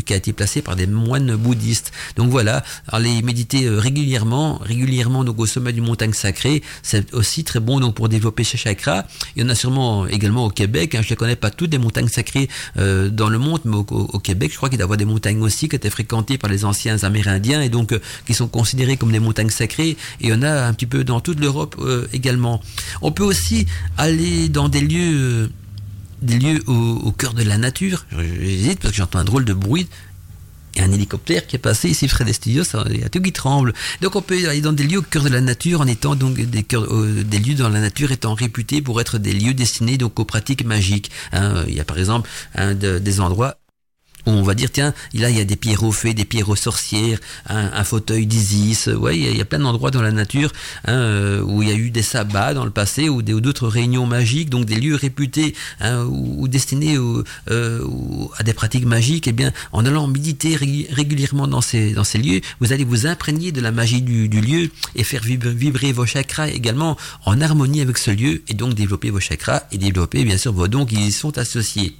Speaker 4: qui a été placé par des moines bouddhistes. Donc voilà, aller méditer euh, régulièrement, régulièrement donc au sommet d'une montagne sacrée, c'est aussi très bon donc pour développer ses chakras. Il y en a sûrement également au Québec. Hein, je ne connais pas toutes les montagnes sacrées euh, dans le monde, mais au, Québec, je crois qu'il y a des montagnes aussi qui étaient fréquentées par les anciens Amérindiens et donc euh, qui sont considérées comme des montagnes sacrées. Et il y en a un petit peu dans toute l'Europe également. On peut aussi aller dans des lieux des lieux au, cœur de la nature. J'hésite parce que j'entends un drôle de bruit. Il y a un hélicoptère qui est passé ici des studios, il y a tout qui tremble. Donc on peut aller dans des lieux au cœur de la nature en étant donc des, euh, lieux dans la nature étant réputés pour être des lieux destinés donc aux pratiques magiques. Hein, il y a par exemple des endroits on va dire tiens là il y a des pierres fées des pierres aux sorcières un, fauteuil d'Isis. Ouais il y, a, plein d'endroits dans la nature hein, euh, où il y a eu des sabbats dans le passé ou d'autres réunions magiques donc des lieux réputés hein, ou, destinés euh, à des pratiques magiques. Eh bien en allant méditer régulièrement dans ces lieux vous allez vous imprégner de la magie du, lieu et faire vibrer vos chakras également en harmonie avec ce lieu et donc développer vos chakras et développer bien sûr vos dons qui y sont associés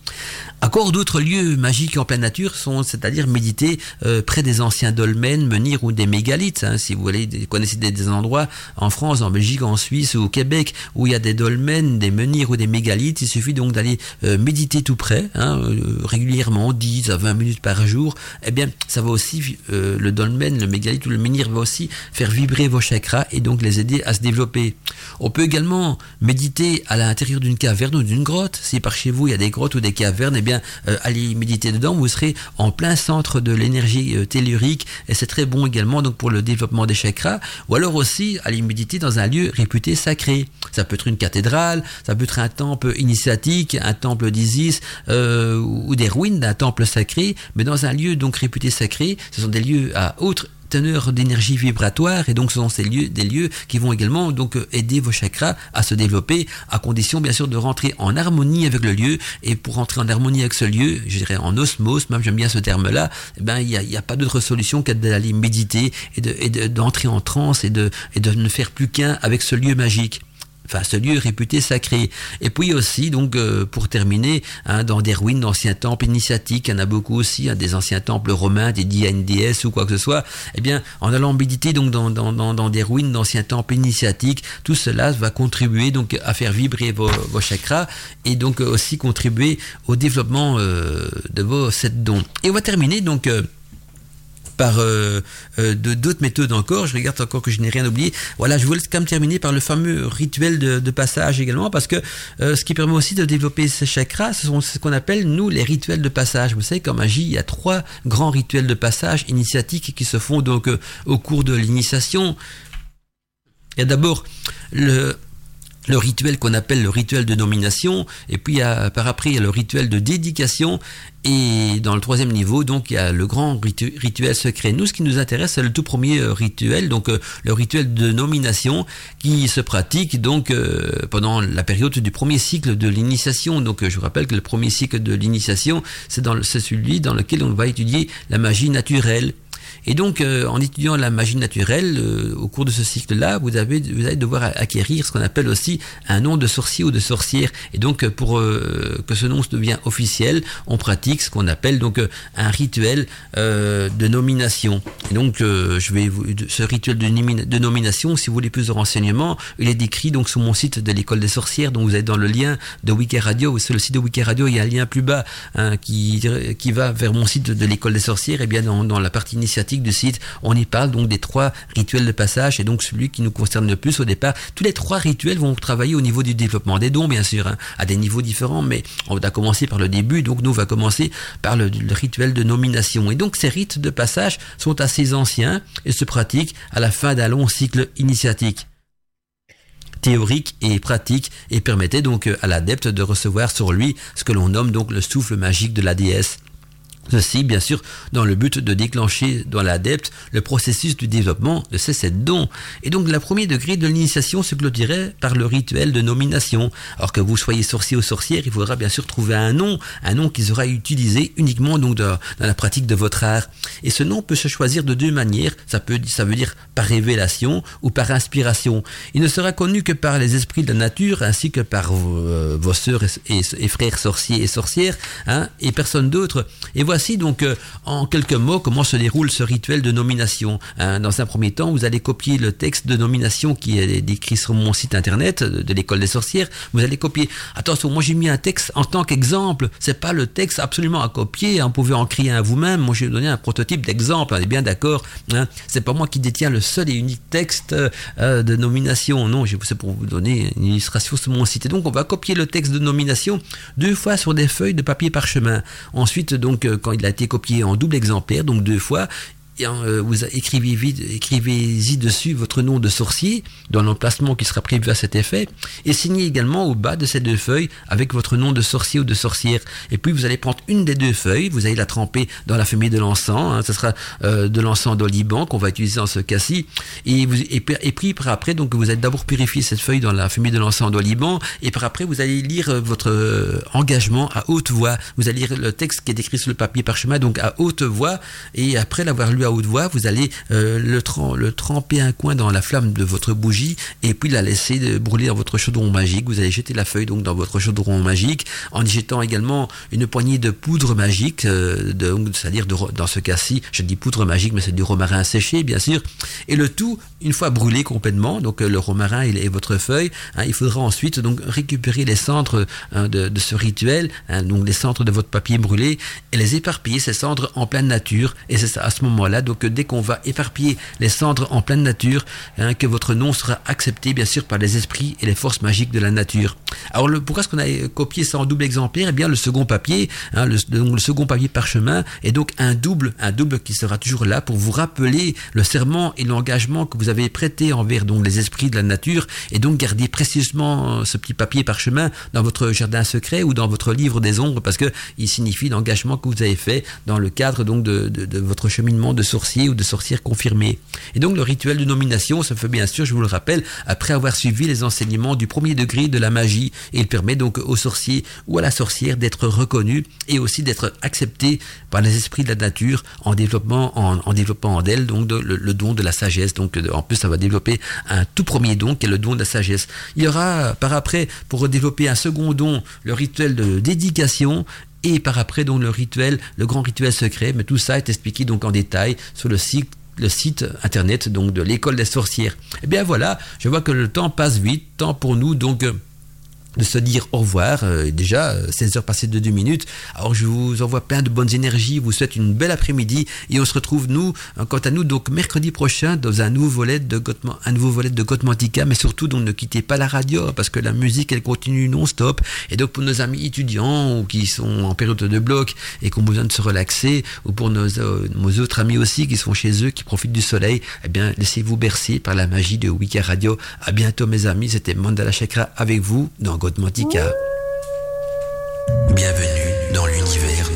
Speaker 4: encore d'autres lieux magiques en pleine nature sont, c'est-à-dire méditer euh, près des anciens dolmens, menhirs ou des mégalithes. Hein, si vous connaissez des, endroits en France, en Belgique, en Suisse ou au Québec où il y a des dolmens, des menhirs ou des mégalithes, il suffit donc d'aller euh, méditer tout près, hein, euh, régulièrement, 10 à 20 minutes par jour. Eh bien, ça va aussi, le dolmen, le mégalithe ou le menhir va aussi faire vibrer vos chakras et donc les aider à se développer. On peut également méditer à l'intérieur d'une caverne ou d'une grotte. Si par chez vous il y a des grottes ou des cavernes, eh bien euh, allez méditer dedans, vous serez en plein centre de l'énergie euh, tellurique et c'est très bon également donc pour le développement des chakras. Ou alors aussi allez méditer dans un lieu réputé sacré. Ça peut être une cathédrale, ça peut être un temple initiatique, un temple d'Isis euh, ou des ruines d'un temple sacré, mais dans un lieu donc réputé sacré, ce sont des lieux à haute teneur d'énergie vibratoire et donc ce sont ces lieux, des lieux qui vont également donc euh, aider vos chakras à se développer à condition bien sûr de rentrer en harmonie avec le lieu. Et pour rentrer en harmonie avec ce lieu, je dirais en osmose, même j'aime bien ce terme-là, eh ben il n'y a, a, pas d'autre solution qu'à d'aller méditer et d'entrer de, en transe et de ne faire plus qu'un avec ce lieu magique enfin ce lieu réputé sacré. Et puis aussi, donc euh, pour terminer, hein, dans des ruines d'anciens temples initiatiques, il y en a beaucoup aussi, hein, des anciens temples romains, des DNDS ou quoi que ce soit, eh bien en allant méditer donc dans, dans, dans, des ruines d'anciens temples initiatiques, tout cela va contribuer donc à faire vibrer vos, chakras et donc aussi contribuer au développement euh, de vos sept dons. Et on va terminer donc euh, par euh, euh, d'autres méthodes encore. Je regarde encore que je n'ai rien oublié. Voilà, je voulais quand même terminer par le fameux rituel de, passage également, parce que euh, ce qui permet aussi de développer ces chakras, ce sont ce qu'on appelle, nous, les rituels de passage. Vous savez, comme magie, il y a trois grands rituels de passage initiatiques qui se font donc au cours de l'initiation. Il y a d'abord le le rituel qu'on appelle le rituel de nomination, et puis par après il y a le rituel de dédication, et dans le troisième niveau, donc il y a le grand rituel secret. Nous, ce qui nous intéresse, c'est le tout premier euh, rituel, donc euh, le rituel de nomination, qui se pratique donc euh, pendant la période du premier cycle de l'initiation. Donc je vous rappelle que le premier cycle de l'initiation, c'est celui dans lequel on va étudier la magie naturelle et donc, euh, en étudiant la magie naturelle, euh, au cours de ce cycle-là, vous, avez, vous allez devoir acquérir ce qu'on appelle aussi un nom de sorcier ou de sorcière. Et donc, pour euh, que ce nom devienne officiel, on pratique ce qu'on appelle donc un rituel de nomination. Et donc, je vais vous, ce rituel de, de, nomination, si vous voulez plus de renseignements, il est décrit donc sur mon site de l'école des sorcières, dont vous êtes dans le lien de Wiki Radio. Sur le site de Wiki Radio, il y a un lien plus bas hein, qui, qui va vers mon site de l'école des sorcières. Et bien, dans, dans la partie initiative site, on y parle donc des trois rituels de passage et donc celui qui nous concerne le plus au départ. Tous les trois rituels vont travailler au niveau du développement des dons, bien sûr, hein, à des niveaux différents, mais on va commencer par le début, donc nous on va commencer par le, rituel de nomination. Et donc ces rites de passage sont assez anciens et se pratiquent à la fin d'un long cycle initiatique théorique et pratique et permettait donc à l'adepte de recevoir sur lui ce que l'on nomme donc le souffle magique de la déesse Ceci, bien sûr, dans le but de déclencher dans l'adepte le processus du développement de ces sept dons. Et donc, le premier degré de l'initiation se clôturerait par le rituel de nomination. Alors que vous soyez sorcier ou sorcière, il faudra bien sûr trouver un nom, un nom qui sera utilisé uniquement donc dans la pratique de votre art. Et ce nom peut se choisir de deux manières. Ça peut, ça veut dire par révélation ou par inspiration. Il ne sera connu que par les esprits de la nature ainsi que par vos, euh, vos sœurs et, frères sorciers et sorcières, hein, et personne d'autre. Voici donc euh, en quelques mots comment se déroule ce rituel de nomination. Hein. dans un premier temps, vous allez copier le texte de nomination qui est décrit sur mon site internet de, l'école des sorcières. Vous allez copier. Attention, moi j'ai mis un texte en tant qu'exemple. C'est pas le texte absolument à copier. Hein. Vous pouvez en créer un vous-même. Moi j'ai donné un prototype d'exemple. On est bien d'accord. Hein. C'est pas moi qui détiens le seul et unique texte euh, de nomination. Non, c'est pour vous donner une illustration sur mon site. Et donc on va copier le texte de nomination deux fois sur des feuilles de papier parchemin. Ensuite, donc euh, quand il a été copié en double exemplaire, donc deux fois, euh, vous écrivez-y écrivez dessus votre nom de sorcier dans l'emplacement qui sera prévu à cet effet et signez également au bas de ces deux feuilles avec votre nom de sorcier ou de sorcière. Et puis vous allez prendre une des deux feuilles, vous allez la tremper dans la fumée de l'encens, hein, ce sera euh, de l'encens d'oliban qu'on va utiliser dans ce cas-ci et, vous, et, puis par après donc vous allez d'abord purifier cette feuille dans la fumée de l'encens d'oliban et par après vous allez lire euh, votre engagement à haute voix. Vous allez lire le texte qui est écrit sur le papier parchemin donc à haute voix et après l'avoir lu à voix, vous allez euh, le, le, tremper un coin dans la flamme de votre bougie et puis la laisser brûler dans votre chaudron magique. Vous allez jeter la feuille donc dans votre chaudron magique en y jetant également une poignée de poudre magique, euh, c'est-à-dire dans ce cas-ci, je dis poudre magique, mais c'est du romarin séché bien sûr. Et le tout, une fois brûlé complètement, donc euh, le romarin et, votre feuille, hein, il faudra ensuite donc récupérer les cendres hein, de, ce rituel, hein, donc les cendres de votre papier brûlé et les éparpiller ces cendres en pleine nature. Et c'est à ce moment-là donc dès qu'on va éparpiller les cendres en pleine nature, hein, que votre nom sera accepté bien sûr par les esprits et les forces magiques de la nature. Alors le, pourquoi est-ce qu'on a copié ça en double exemplaire? Eh bien le second papier, hein, le, le, second papier parchemin est donc un double, un double qui sera toujours là pour vous rappeler le serment et l'engagement que vous avez prêté envers donc les esprits de la nature et donc garder précieusement euh, ce petit papier parchemin dans votre jardin secret ou dans votre livre des ombres parce que il signifie l'engagement que vous avez fait dans le cadre donc de, de votre cheminement de sorcier ou de sorcière confirmée. Et donc le rituel de nomination se fait bien sûr, je vous le rappelle, après avoir suivi les enseignements du premier degré de la magie. Et il permet donc au sorcier ou à la sorcière d'être reconnu et aussi d'être accepté par les esprits de la nature en développant en, développant en elle donc le, don de la sagesse. Donc en plus ça va développer un tout premier don qui est le don de la sagesse. Il y aura par après pour développer un second don le rituel de dédication et par après donc le rituel, le grand rituel secret, mais tout ça est expliqué donc en détail sur le site le site internet donc de l'école des sorcières. Et eh bien voilà, je vois que le temps passe vite, temps pour nous donc de se dire au revoir. Euh, déjà, 16 euh, heures passées de 2 minutes. Alors, je vous envoie plein de bonnes énergies. vous souhaite une belle après-midi. Et on se retrouve, nous, euh, quant à nous, donc mercredi prochain, dans un nouveau volet de Gotman, un nouveau volet de. Mais surtout, donc, ne quittez pas la radio, parce que la musique, elle continue non-stop. Et donc, pour nos amis étudiants, ou qui sont en période de bloc, et qui ont besoin de se relaxer, ou pour nos, nos autres amis aussi, qui sont chez eux, qui profitent du soleil, eh bien, laissez-vous bercer par la magie de Wiki Radio. À bientôt, mes amis. C'était Mandala Chakra avec vous, dans
Speaker 1: Bienvenue dans l'univers